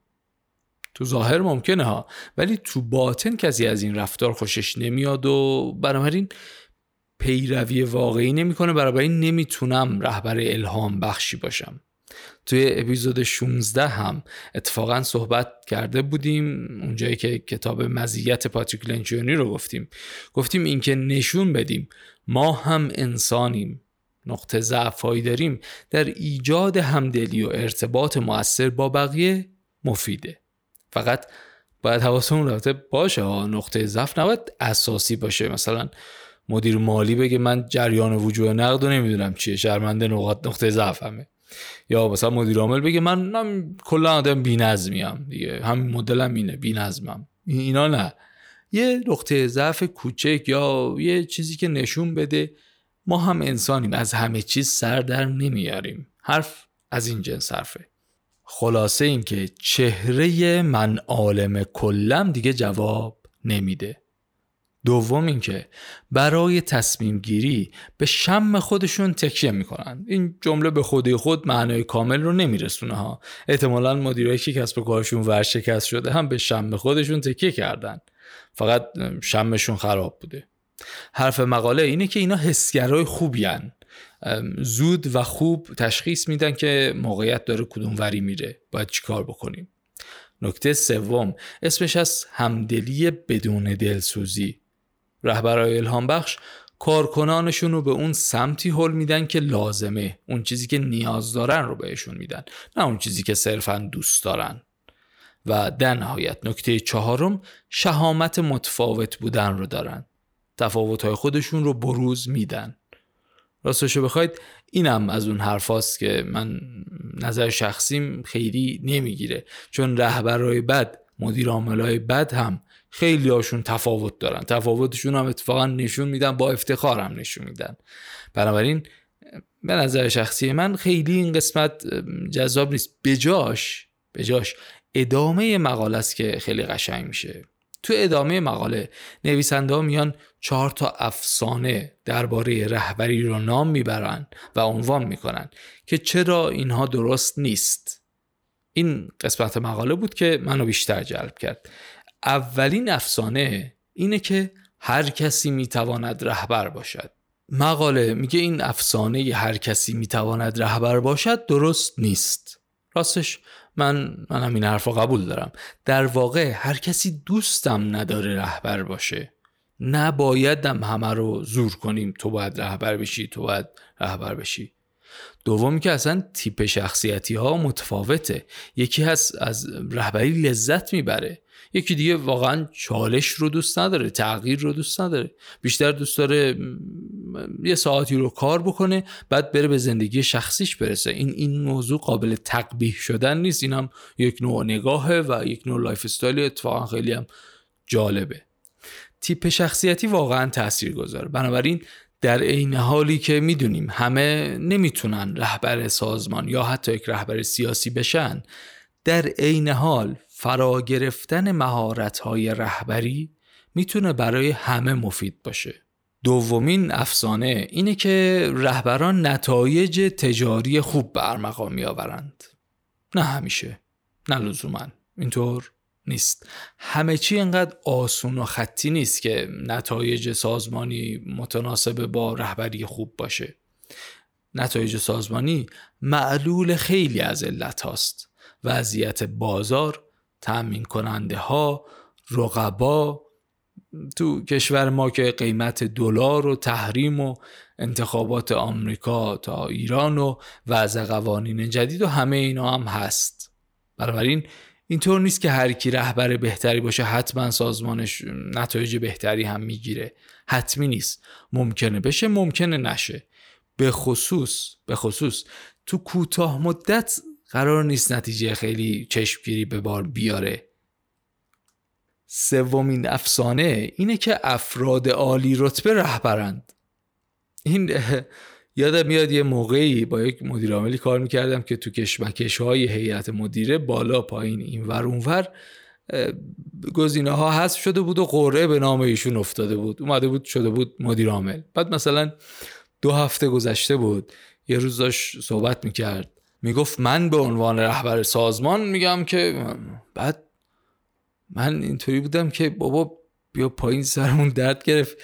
تو ظاهر ممکنه ها. ولی تو باطن کسی از این رفتار خوشش نمیاد و بنابراین پیروی واقعی نمی‌کنه. این نمی‌تونم رهبر الهام بخشی باشم. توی اپیزود 16 هم اتفاقا صحبت کرده بودیم اونجایی که کتاب مزیت پاتریک لنچیونی رو گفتیم. گفتیم اینکه نشون بدیم ما هم انسانیم نقطه ضعفهایی داریم. در ایجاد همدلی و ارتباط مؤثر با بقیه مفیده. فقط باید حواسمون رفته باشه ها نقطه ضعف نباید اساسی باشه. مثلا مدیر مالی بگه من جریان وجود نقد رو نمی‌دونم چیه شرمنده نقاط نقطه ضعفمه. یا مثلا مدیر عامل بگه من, من کلا آدم بی‌نظمیم دیگه. همین مدلم اینه بی‌نظمم. اینا نه. یه نقطه ضعف کوچک یا یه چیزی که نشون بده ما هم انسانیم از همه چیز سر در نمیاریم. حرف از این جنس حرفه. خلاصه اینکه چهره من عالم کلم دیگه جواب نمیده. دوم اینکه برای تصمیم گیری به شم خودشون تکیه می‌کنن. این جمله به خودی خود معنای کامل رو نمیرسونه ها. احتمالا مدیرایی که کسب کارشون ورشکست شده هم به شم خودشون تکیه کردن. فقط شمشون خراب بوده. حرف مقاله اینه که اینا حسگرای خوبی هن. زود و خوب تشخیص میدن که موقعیت داره کدوم وری میره. باید چیکار بکنیم؟ نکته سوم اسمش از همدلی بدون دلسوزی. رهبرای الهام بخش کارکنانشون رو به اون سمتی حل میدن که لازمه. اون چیزی که نیاز دارن رو بهشون میدن نه اون چیزی که صرفا دوست دارن. و در نهایت نکته چهارم شهامت متفاوت بودن رو دارن. تفاوتهای خودشون رو بروز میدن. راستشو بخواید اینم از اون حرفاست که من نظر شخصیم خیلی نمی‌گیره. چون رهبرای بد مدیر عاملای بد هم خیلی هاشون تفاوت دارن. تفاوتشون هم اتفاقا نشون میدن با افتخار هم نشون میدن. بنابراین به نظر شخصی من خیلی این قسمت جذاب نیست. بجاش بجاش ادامه مقاله است که خیلی قشنگ میشه. تو ادامه مقاله نویسنده ها میان چهار تا افسانه درباره رهبری رو نام می‌برن و عنوان می‌کنن که چرا اینها درست نیست. این قسمت مقاله بود که منو بیشتر جلب کرد. اولین افسانه اینه که هر کسی می‌تواند رهبر باشد. مقاله میگه این افسانه هر کسی می‌تواند رهبر باشد درست نیست. راستش من من همین حرف قبول دارم. در واقع هر کسی دوستم نداره رهبر باشه. نبایدم همه رو زور کنیم. تو باید رهبر بشی تو باید رهبر بشی. دومی که اصلا تیپ شخصیتی ها متفاوته. یکی هست از رهبری لذت می‌بره. یکی دیگه واقعا چالش رو دوست نداره تغییر رو دوست نداره. بیشتر دوست داره یه ساعتی رو کار بکنه بعد بره به زندگی شخصیش برسه. این این موضوع قابل تقبیح شدن نیست. این هم یک نوع نگاهه و یک نوع lifestyle. اتفاقا خیلی هم جالبه. تیپ شخصیتی واقعا تاثیر گذاره بنابراین در عین حالی که می‌دونیم همه نمی‌تونن رهبر سازمان یا حتی یک رهبر سیاسی بشن در عین حال فرا گرفتن مهارت‌های رهبری می‌تونه برای همه مفید باشه. دومین افسانه اینه که رهبران نتایج تجاری خوب به ارمغان می‌آورند. نه همیشه. نه لزوما. اینطور نیست. همه چی انقدر آسون و خطی نیست که نتایج سازمانی متناسب با رهبری خوب باشه. نتایج سازمانی معلول خیلی از علت هاست. وضعیت بازار تأمین کننده ها رقبا تو کشور ما که قیمت دلار و تحریم و انتخابات آمریکا تا ایران و وضع قوانین جدید و همه اینا هم هست. بنابراین اینطور نیست که هر کی رهبر بهتری باشه حتما سازمانش نتایج بهتری هم می‌گیره. حتمی نیست. ممکنه بشه ممکنه نشه. به خصوص به خصوص تو کوتاه مدت قرار نیست نتیجه خیلی چشمگیری به بار بیاره. سومین افسانه اینه که افراد عالی رتبه رهبرند. این یادم میاد یه موقعی با یک مدیر عاملی کار می‌کردم که تو کشمکش های هیئت مدیره بالا پایین این ور اونور گزینه ها هست شده بود و قرعه به نام ایشون افتاده بود. اومده بود شده بود مدیر عامل. بعد مثلا دو هفته گذشته بود. یه روز داشت صحبت می‌کرد. می‌گفت من به عنوان رهبر سازمان میگم که بعد من اینطوری بودم که بابا بیا پایین سرمون درد گرفت.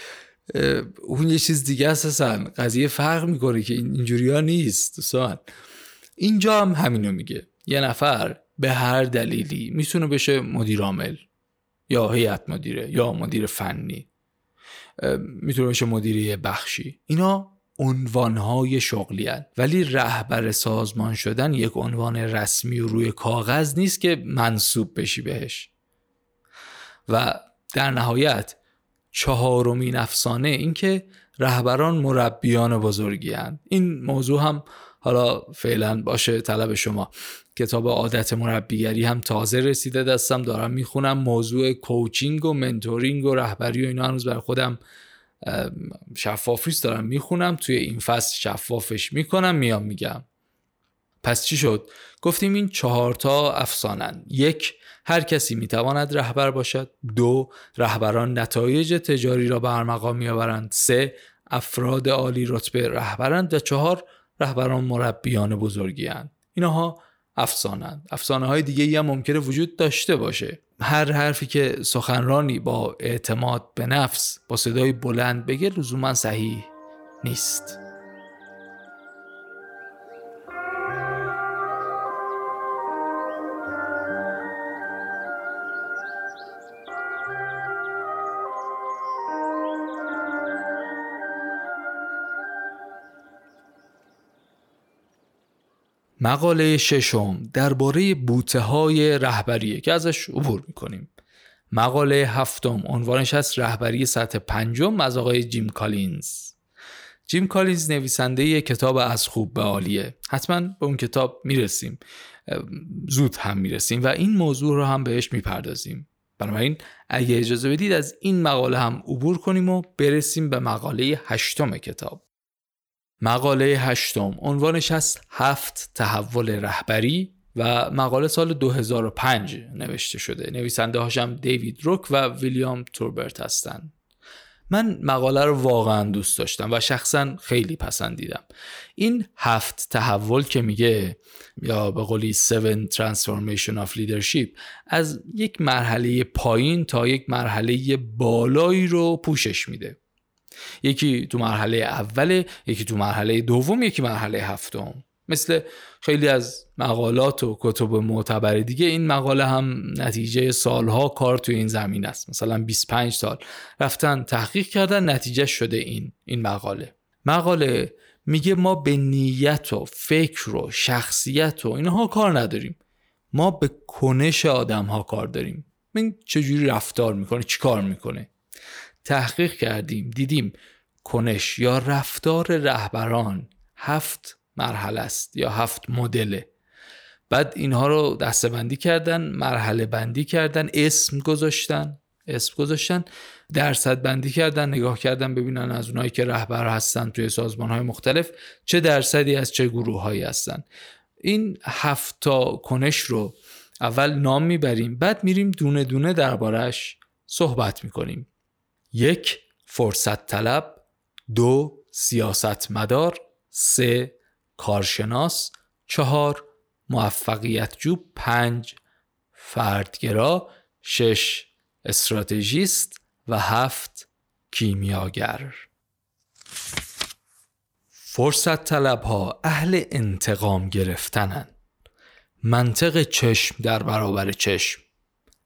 اون یه چیز دیگه است اصلا قضیه فرق می‌کنه که اینجوری ها نیست دوستان. اینجا هم همینو میگه. یه نفر به هر دلیلی می‌تونه بشه مدیر عامل یا هیئت مدیره یا مدیر فنی. می‌تونه بشه مدیری بخشی. اینا عنوانهای شغلی هن. ولی رهبر سازمان شدن یک عنوان رسمی و روی کاغذ نیست که منصوب بشی بهش و در نهایت چهارمین افسانه اینکه رهبران مربیان بزرگی هن. این موضوع هم حالا فعلا باشه طلب شما کتاب عادت مربیگری هم تازه رسیده دستم دارم می‌خونم موضوع کوچینگ و منتورینگ و رهبری و اینا هنوز بر خودم شفاف دارم می‌خونم توی این فصل شفافش می‌کنم میام میگم. پس چی شد؟ گفتیم این چهار تا افسانن. یک هر کسی می‌تواند رهبر باشد. دو رهبران نتایج تجاری را به ارمغان میآورند. سه افراد عالی رتبه رهبرند. و چهار رهبران مربیان بزرگی هند. اینها افسانند افسانه های دیگه ای هم ممکنه وجود داشته باشه. هر حرفی که سخنرانی با اعتماد به نفس با صدای بلند بگه لزوما صحیح نیست. مقاله ششم درباره بوته های رهبریه که ازش عبور می‌کنیم. مقاله هفتم عنوانش هست رهبری سطح پنجم از آقای جیم کالینز. جیم کالینز نویسنده یه کتاب از خوب به عالیه. حتما به اون کتاب می‌رسیم. زود هم می‌رسیم و این موضوع رو هم بهش می‌پردازیم. بنابراین اگه اجازه بدید از این مقاله هم عبور کنیم و برسیم به مقاله هشتم کتاب. مقاله هشتم. عنوانش هست هفت تحول رهبری و مقاله سال 2005 نوشته شده. نویسنده هاشم دیوید روک و ویلیام توربرت هستند من مقاله رو واقعا دوست داشتم و شخصا خیلی پسندیدم. این هفت تحول که میگه یا به قولی 7 transformation of leadership از یک مرحله پایین تا یک مرحله بالایی رو پوشش میده. یکی تو مرحله اوله یکی تو مرحله دوم یکی مرحله هفتم. مثل خیلی از مقالات و کتب معتبر دیگه این مقاله هم نتیجه سالها کار تو این زمین است. مثلا 25 سال رفتن تحقیق کردن نتیجه شده این این مقاله. مقاله میگه ما به نیت و فکر و شخصیت و اینها کار نداریم. ما به کنش آدم ها کار داریم. این چجوری رفتار می‌کنه؟ چی کار می‌کنه؟ تحقیق کردیم دیدیم کنش یا رفتار رهبران هفت مرحله است یا هفت مدله. بعد اینها رو دسته بندی کردن مرحله بندی کردن اسم گذاشتن اسم گذاشتن درصد بندی کردن نگاه کردن ببینن از اونایی که رهبر هستن توی سازمان های مختلف چه درصدی از چه گروه هایی هستن. این هفت تا کنش رو اول نام می‌بریم بعد میریم دونه دونه دربارش صحبت می‌کنیم. یک فرصت طلب دو سیاست مدار سه کارشناس. چهار موفقیت جو پنج فردگرا. شش استراتژیست. و هفت کیمیاگر. فرصت طلب ها اهل انتقام گرفتنن. منطق چشم در برابر چشم.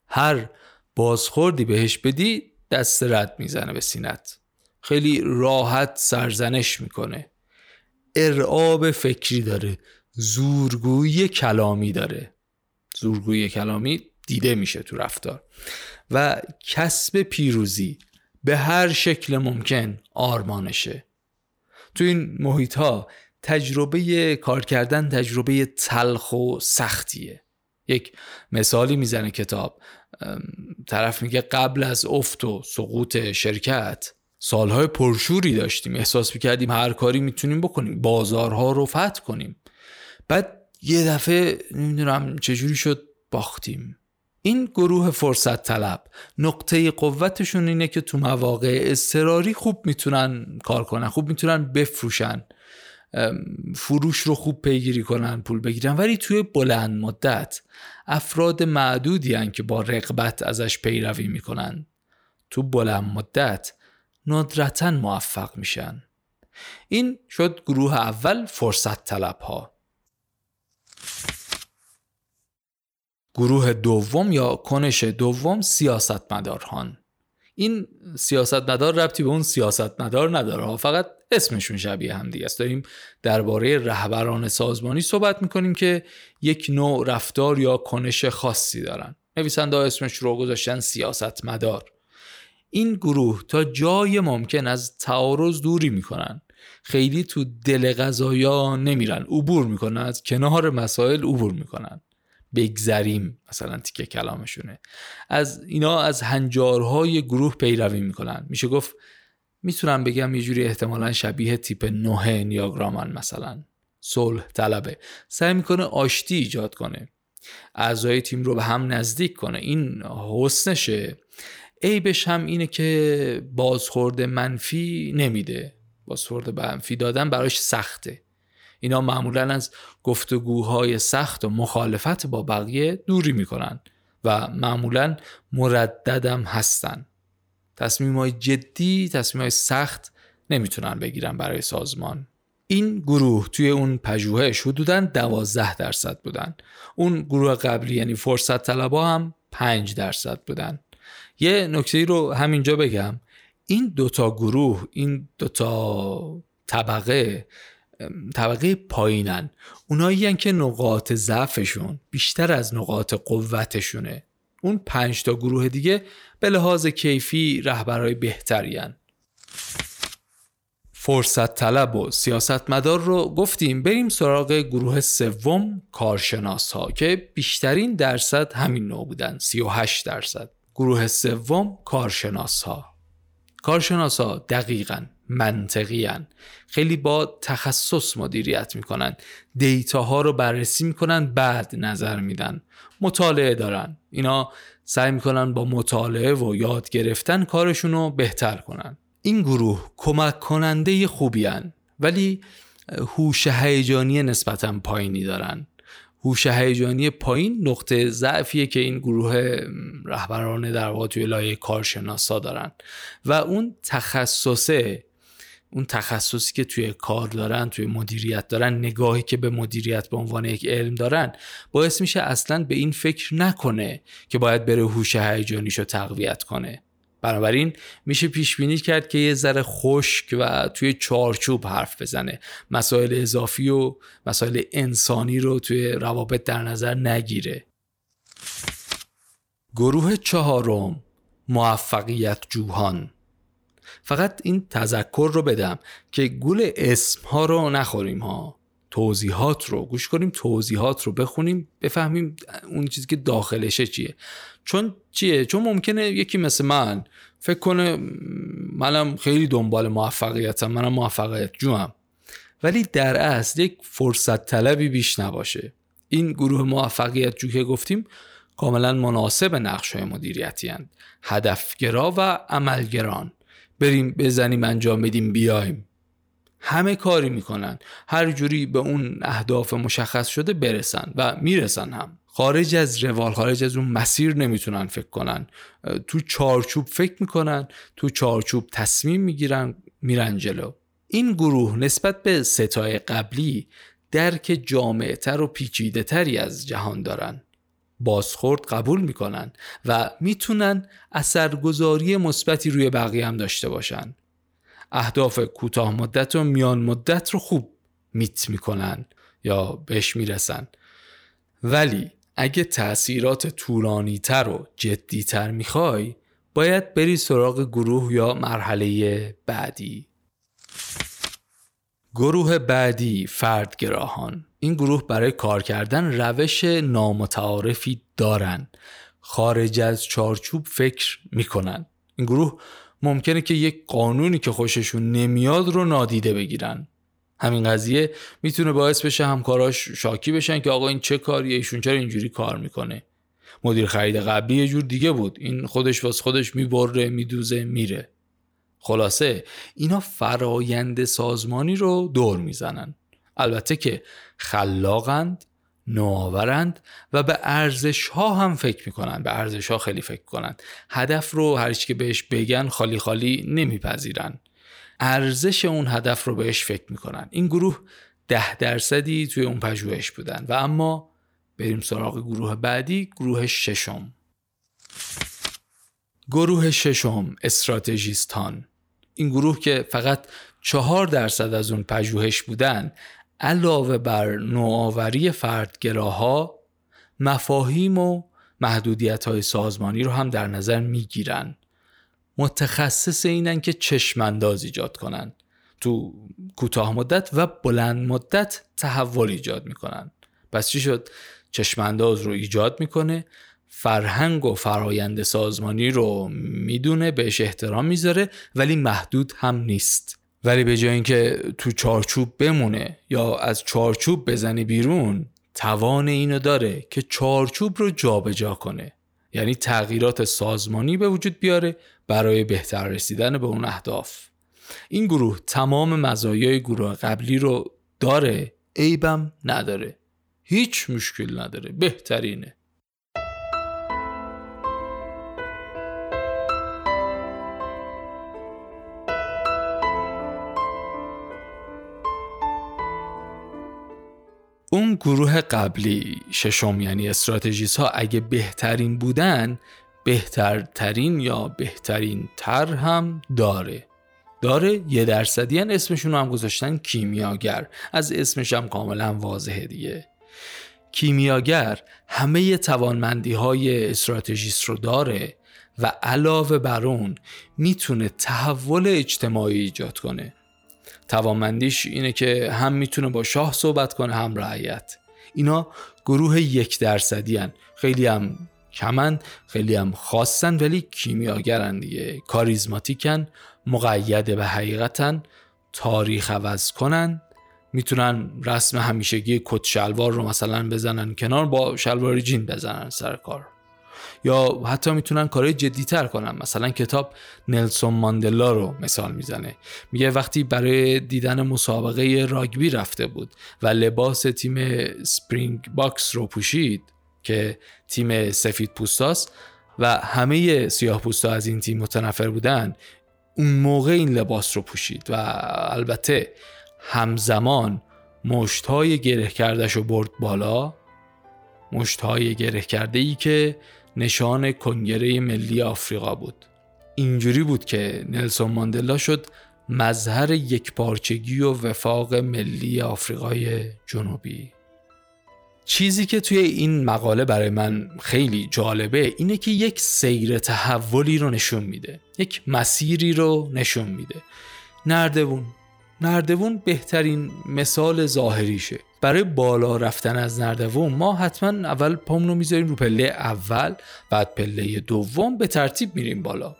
هر بازخوردی بهش بدی دست رد می‌زنه به سینت خیلی راحت سرزنش می‌کنه. ارعاب فکری داره. زورگویی کلامی داره. زورگویی کلامی دیده میشه تو رفتار. و کسب پیروزی به هر شکل ممکن آرمانشه. تو این محیط ها تجربه کار کردن تجربه تلخ و سختیه. یک مثالی می‌زنه کتاب. طرف میگه قبل از افت و سقوط شرکت سالهای پرشوری داشتیم. احساس می‌کردیم هر کاری می‌تونیم بکنیم. بازارها رو فتح کنیم. بعد یه دفعه نمی‌دونم چجوری شد باختیم. این گروه فرصت طلب. نقطه قوتشون اینه که تو مواقع اضطراری خوب می‌تونن کار کنن خوب می‌تونن بفروشن. فروش رو خوب پیگیری کنن پول بگیرن. ولی توی بلند مدت افراد معدودی هن که با رقبت ازش پیروی می‌کنن. تو بلند مدت ندرتا موفق میشن. این شد گروه اول فرصت طلب ها گروه دوم یا کنش دوم سیاستمداران. این سیاستمدار ربطی به اون سیاستمدار نداره. فقط اسمشون شبیه هم دیگه است. داریم درباره رهبران سازمانی صحبت می‌کنیم که یک نوع رفتار یا کنش خاصی دارن. نویسنده اسمش رو گذاشتن سیاستمدار. این گروه تا جای ممکن از تعارض دوری می‌کنن. خیلی تو دل غذایا نمیرن. عبور می‌کنن. از کنار مسائل عبور می‌کنن. بگذریم. مثلا تیکه کلامشونه. از اینا از هنجارهای گروه پیروی می‌کنن. میشه گفت می‌تونم بگم یه جوری احتمالا شبیه تیپ نوه نیاگرامن مثلا. صلح طلبه. سعی می‌کنه آشتی ایجاد کنه. اعضای تیم رو به هم نزدیک کنه. این حسنشه. عیبش هم اینه که بازخورد منفی نمیده. بازخورد منفی دادن براش سخته. اینا معمولا از گفتگوهای سخت و مخالفت با بقیه دوری می‌کنن و معمولا مرددم هستن. تصمیم های جدی تصمیم های سخت نمی‌تونن بگیرن برای سازمان. این گروه توی اون پژوهش حدودا دوازده درصد بودن. اون گروه قبلی یعنی فرصت طلبا هم 5 درصد بودن. یه نکته رو همینجا بگم. این دوتا گروه این دوتا طبقه طبقه پایینن. اونایی که نقاط ضعفشون بیشتر از نقاط قوتشونه. اون پنج تا گروه دیگه به لحاظ کیفی رهبرای بهترین فرصت طلب و سیاستمدار رو گفتیم. بریم سراغ گروه سوم کارشناس ها که بیشترین درصد همین نوع بودن 38 درصد. گروه سوم کارشناس ها کارشناس ها دقیقا. منطقی هن. خیلی با تخصص مدیریت می‌کنن. دیتا ها رو بررسی می‌کنن بعد نظر میدن. مطالعه دارن. اینا سعی می‌کنن با مطالعه و یاد گرفتن کارشون رو بهتر کنن. این گروه کمک کننده خوبی هن. ولی هوش هیجانی نسبتا پایینی دارن. هوش هیجانی پایین نقطه ضعفیه که این گروه رهبران در واقع توی لایه کارشناسا دارن. و اون تخصصه اون تخصصی که توی کار دارن توی مدیریت دارن نگاهی که به مدیریت به عنوان یک علم دارن باعث میشه اصلا به این فکر نکنه که باید بره هوش هیجانیشو تقویت کنه. بنابراین میشه پیش بینی کرد که یه ذره خشک و توی چارچوب حرف بزنه. مسائل اضافی و مسائل انسانی رو توی روابط در نظر نگیره. گروه چهارم موفقیت جوهان فقط این تذکر رو بدم که گول اسم ها رو نخوریم ها. توضیحات رو گوش کنیم توضیحات رو بخونیم بفهمیم اون چیزی که داخلشه چیه. چون چیه؟ چون ممکنه یکی مثل من فکر کنه منم خیلی دنبال موفقیتم منم موفقیت جوام ولی در اصل یک فرصت طلبی بیش نباشه. این گروه موفقیت جو که گفتیم کاملا مناسب نقش های مدیریتی هند. هدفگرا و عملگران. بریم بزنیم انجام بدیم بیایم. همه کاری می‌کنن. هر جوری به اون اهداف مشخص شده برسن و می‌رسن هم. خارج از روال خارج از اون مسیر نمی‌تونن فکر کنن. تو چارچوب فکر می‌کنن تو چارچوب تصمیم می‌گیرن میرن جلو. این گروه نسبت به ستای قبلی درک جامعتر و پیچیده تری از جهان دارن. بازخورد قبول می‌کنن و می‌تونن اثرگذاری مثبتی روی بقیه هم داشته باشن. اهداف کوتاه مدت و میان مدت رو خوب میت می‌کنن یا بهش می‌رسن. ولی اگه تأثیرات طولانی تر و جدی تر می‌خوای باید بری سراغ گروه یا مرحله بعدی. گروه بعدی فردگراهان. این گروه برای کار کردن روش نامتعارفی دارن. خارج از چارچوب فکر می‌کنن. این گروه ممکنه که یک قانونی که خوششون نمیاد رو نادیده بگیرن. همین قضیه می‌تونه باعث بشه همکاراش شاکی بشن که آقا این چه کاریه ایشون چرا اینجوری کار می‌کنه. مدیر خرید قبلی یه جور دیگه بود. این خودش واس خودش می‌بره میدوزه میره. خلاصه اینا فرایند سازمانی رو دور می‌زنن. البته که خلاقند نوآورند و به ارزش ها هم فکر می‌کنن به ارزش ها خیلی فکر کنند. هدف رو هر که بهش بگن خالی خالی نمیپذیرن. ارزش اون هدف رو بهش فکر می‌کنن. این گروه ده درصدی توی اون پژوهش بودن. و اما بریم سراغ گروه بعدی گروه ششم. گروه ششم استراتژیستان. این گروه که فقط چهار درصد از اون پژوهش بودن علاوه بر نوآوری فردگراها مفاهیم و محدودیت های سازمانی رو هم در نظر می‌گیرن. متخصص اینن که چشمانداز ایجاد کنن. تو کوتاه مدت و بلند مدت تحول ایجاد می‌کنن. پس چی شد؟ چشمانداز رو ایجاد می‌کنه فرهنگ و فرایند سازمانی رو می‌دونه بهش احترام می‌ذاره ولی محدود هم نیست. ولی به جای اینکه تو چارچوب بمونه یا از چارچوب بزنی بیرون توان اینو داره که چارچوب رو جابجا جا کنه. یعنی تغییرات سازمانی به وجود بیاره برای بهتر رسیدن به اون اهداف. این گروه تمام مزایای گروه قبلی رو داره عیبم نداره. هیچ مشکل نداره. بهترینه. گروه قبلی ششم یعنی استراتژیست ها اگه بهترین بودن بهترترین یا بهترین تر هم داره. داره یه درصدی هن اسمشون رو هم گذاشتن کیمیاگر. از اسمش هم کاملا واضحه دیگه. کیمیاگر همه توانمندی های استراتژیست رو داره و علاوه بر اون می‌تونه تحول اجتماعی ایجاد کنه. توانمندیش اینه که هم می‌تونه با شاه صحبت کنه هم رعیت اینا گروه یک درصدی هن. خیلی هم کمن خیلی هم خاصن ولی کیمیاگرن دیگه. کاریزماتیکن مقید به حقیقتن تاریخ عوض کنن. می‌تونن رسم همیشگی کت شلوار رو مثلا بزنن کنار با شلوار جین بزنن سر کار. یا حتی می‌تونن کارهای جدیتر کنن. مثلا کتاب نلسون ماندلا رو مثال می‌زنه. میگه وقتی برای دیدن مسابقه راگبی رفته بود و لباس تیم Springboks رو پوشید که تیم سفید پوستاست و همه سیاه پوستا از این تیم متنفر بودن اون موقع این لباس رو پوشید و البته همزمان مشت های گره کردش رو برد بالا. مشت های گره کرده ای که نشان کنگره ملی آفریقا بود. اینجوری بود که نلسون ماندلا شد مظهر یکپارچگی و وفاق ملی آفریقای جنوبی. چیزی که توی این مقاله برای من خیلی جالبه اینه که یک سیر تحولی رو نشون میده یک مسیری رو نشون میده. نردبون نردبون بهترین مثال ظاهریشه. برای بالا رفتن از نردبون ما حتما اول پامون رو می‌ذاریم رو پله اول بعد پله دوم به ترتیب میریم بالا.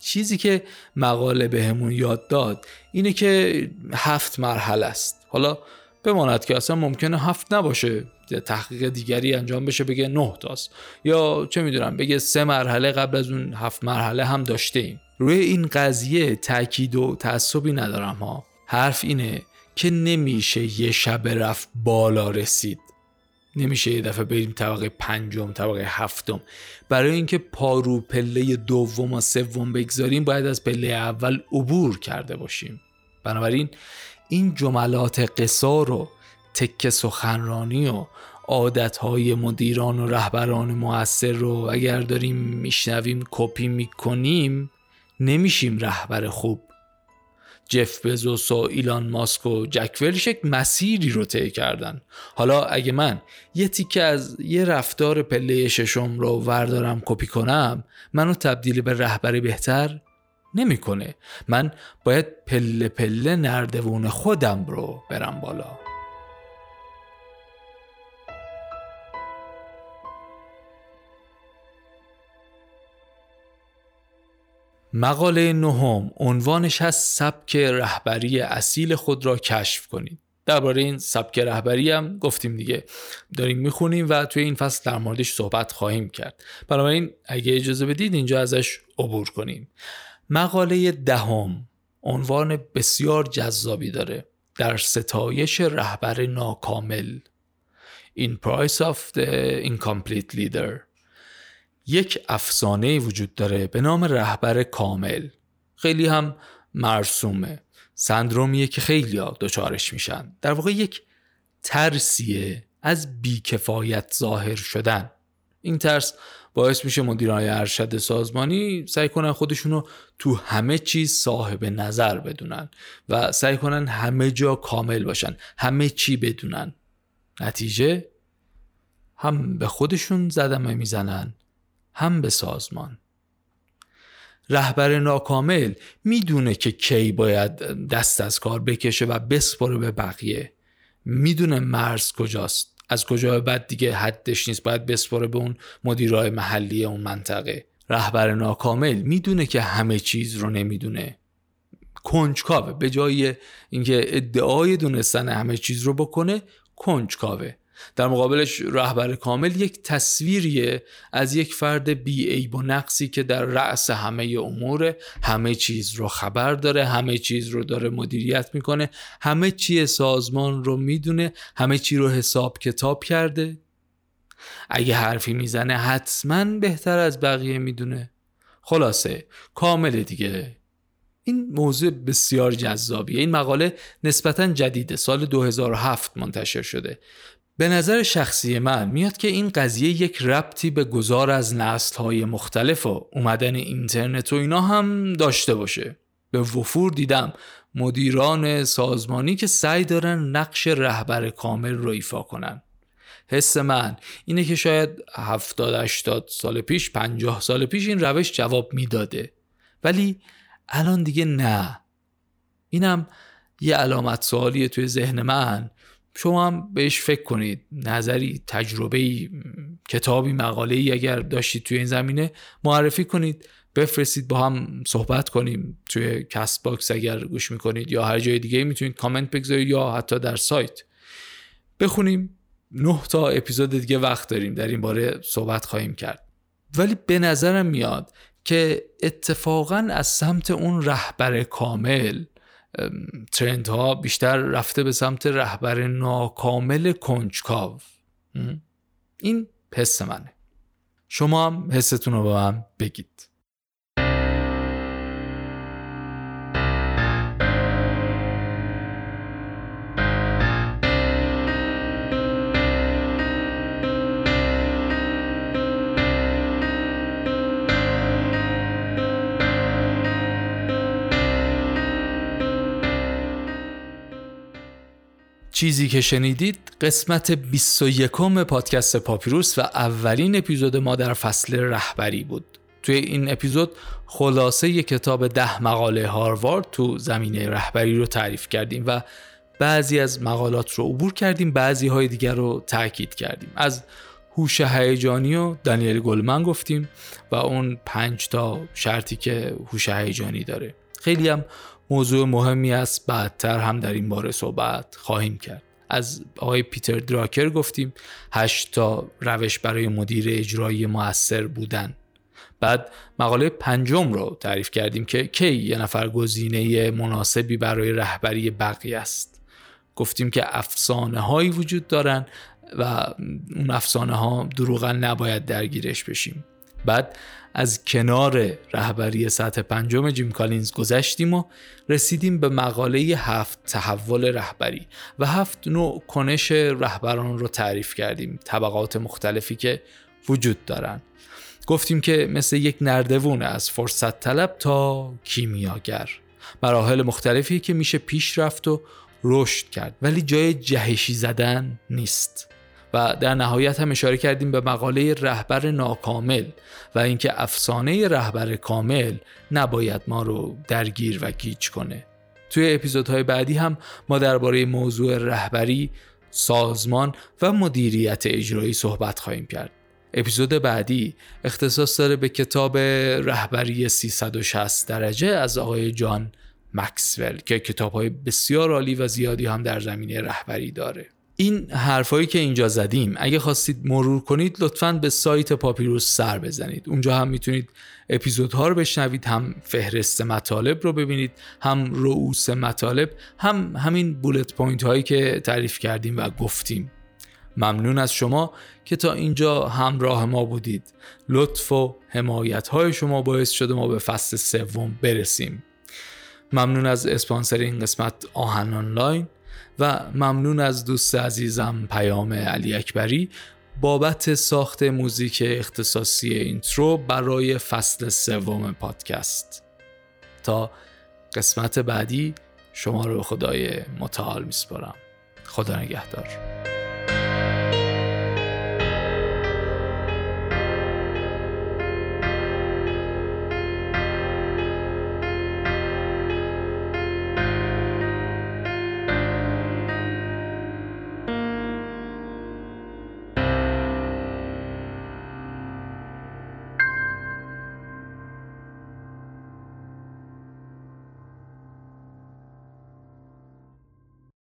چیزی که مقاله بهمون یاد داد اینه که هفت مرحله است. حالا بماند که اصلا ممکنه هفت نباشه تحقیق دیگری انجام بشه بگه نه تاست. یا چه می‌دونم بگه سه مرحله قبل از اون هفت مرحله هم داشته ایم روی این قضیه تاکید و تعصبی ندارم ها. حرف اینه که نمیشه یه شب رفت بالا رسید. نمیشه یه دفعه بریم طبقه پنجم طبقه هفتم. برای اینکه پارو پله دوم و سوم بگذاریم باید از پله اول عبور کرده باشیم. بنابراین این جملات قصار و تک سخنرانی و عادتهای مدیران و رهبران موثر رو اگر داریم میشنویم کپی می‌کنیم نمیشیم رهبر خوب. جف بزوس و ایلان ماسک و جک ولش یک مسیری رو طی کردن. حالا اگه من یه تیکه از یه رفتار پله ششم رو وردارم کپی کنم منو تبدیل به رهبری بهتر نمی‌کنه. من باید پله پله نردوون خودم رو برم بالا. مقاله نهم عنوانش هست سبک رهبری اصیل خود را کشف کنید درباره این سبک رهبری هم گفتیم دیگه. داریم می‌خونیم و توی این فصل در موردش صحبت خواهیم کرد. بنابراین اگه اجازه بدید اینجا ازش عبور کنیم. مقاله دهم عنوان بسیار جذابی داره. در ستایش رهبر ناکامل. In Price of the Incomplete Leader. یک افسانه وجود داره به نام رهبر کامل. خیلی هم مرسومه. سندرومیه که خیلی ها دچارش میشن. در واقع یک ترسیه از بیکفایت ظاهر شدن. این ترس باعث میشه مدیران ارشد سازمانی سعی کنن خودشونو تو همه چیز صاحب نظر بدونن و سعی کنن همه جا کامل باشن. همه چی بدونن. نتیجه؟ هم به خودشون زدمه می‌زنن. هم به سازمان. رهبر ناکامل می‌دونه که کی باید دست از کار بکشه و بسپره به بقیه. می‌دونه مرز کجاست. از کجا بعد دیگه حدش نیست. باید بسپره به اون مدیرای محلی اون منطقه. رهبر ناکامل می‌دونه که همه چیز رو نمی‌دونه. کنجکاوه. به جای اینکه ادعای دونستن همه چیز رو بکنه کنجکاوه. در مقابلش رهبر کامل یک تصویریه از یک فرد بی عیب و نقصی که در رأس همه امور همه چیز رو خبر داره همه چیز رو داره مدیریت می‌کنه همه چی سازمان رو می‌دونه همه چی رو حساب کتاب کرده. اگه حرفی می‌زنه حتما بهتر از بقیه می‌دونه. خلاصه کامل دیگه. این موضوع بسیار جذابیه. این مقاله نسبتا جدیده سال 2007 منتشر شده. به نظر شخصی من میاد که این قضیه یک ربطی به گذار از نسلهای مختلف و اومدن اینترنت و اینا هم داشته باشه. به وفور دیدم مدیران سازمانی که سعی دارن نقش رهبر کامل رو ایفا کنن. حس من اینه که شاید 70 80 سال پیش 50 سال پیش این روش جواب می‌داده. ولی الان دیگه نه. اینم یه علامت سوالیه توی ذهن من. شما هم بهش فکر کنید. نظری تجربه کتابی مقاله ای اگر داشتید توی این زمینه معرفی کنید بفرستید با هم صحبت کنیم توی Castbox اگر گوش می‌کنید یا هر جای دیگه می‌تونید کامنت بگذارید یا حتی در سایت. بخونیم. نه تا اپیزود دیگه وقت داریم در این باره صحبت خواهیم کرد. ولی به نظرم میاد که اتفاقا از سمت اون رهبر کامل trend ها بیشتر رفته به سمت رهبر ناکامل کنجکاو. این حس منه. شما هم حستون رو به من بگید. چیزی که شنیدید قسمت 21 پادکست پاپیروس و اولین اپیزود ما در فصل رهبری بود. توی این اپیزود خلاصه کتاب ده مقاله هاروارد تو زمینه رهبری رو تعریف کردیم و بعضی از مقالات رو عبور کردیم بعضی های دیگر رو تاکید کردیم. از هوش هیجانی و دانیل گلمن گفتیم و اون پنج تا شرطی که هوش هیجانی داره. خیلی هم موضوع مهمی است. بعدتر هم در این باره صحبت خواهیم کرد. از آقای پیتر دراکر گفتیم هشت تا روش برای مدیر اجرایی موثر بودن. بعد مقاله پنجم رو تعریف کردیم که کی یه نفر گزینه مناسبی برای رهبری بقیه است. گفتیم که افسانه هایی وجود دارن و اون افسانه ها دروغا نباید درگیرش بشیم. بعد از کنار رهبری سطح پنجم جیم کالینز گذشتیم و رسیدیم به مقاله هفت تحول رهبری و هفت نوع کنش رهبران رو تعریف کردیم طبقات مختلفی که وجود دارن. گفتیم که مثل یک نردوون از فرصت طلب تا کیمیاگر. مراحل مختلفی که میشه پیش رفت و رشد کرد ولی جای جهشی زدن نیست. و در نهایت هم اشاره کردیم به مقاله رهبر ناکامل و اینکه افسانه رهبر کامل نباید ما رو درگیر و گیج کنه. توی اپیزودهای بعدی هم ما درباره موضوع رهبری سازمان و مدیریت اجرایی صحبت خواهیم کرد. اپیزود بعدی اختصاص داره به کتاب رهبری 360 درجه از آقای جان مکسول که کتاب های بسیار عالی و زیادی هم در زمینه رهبری داره. این حرفایی که اینجا زدیم اگه خواستید مرور کنید لطفا به سایت پاپیروس سر بزنید. اونجا هم می‌تونید اپیزودها رو بشنوید هم فهرست مطالب رو ببینید هم رؤوس مطالب هم همین bullet point هایی که تعریف کردیم و گفتیم. ممنون از شما که تا اینجا همراه ما بودید. لطف و حمایت های شما باعث شده ما به فصل سوم برسیم. ممنون از اسپانسر این قسمت آهن آنلاین. و ممنون از دوست عزیزم پیام علی اکبری بابت ساخت موزیک اختصاصی اینترو برای فصل سوم پادکست. تا قسمت بعدی شما رو به خدای متعال میسپارم. خدا نگهدار.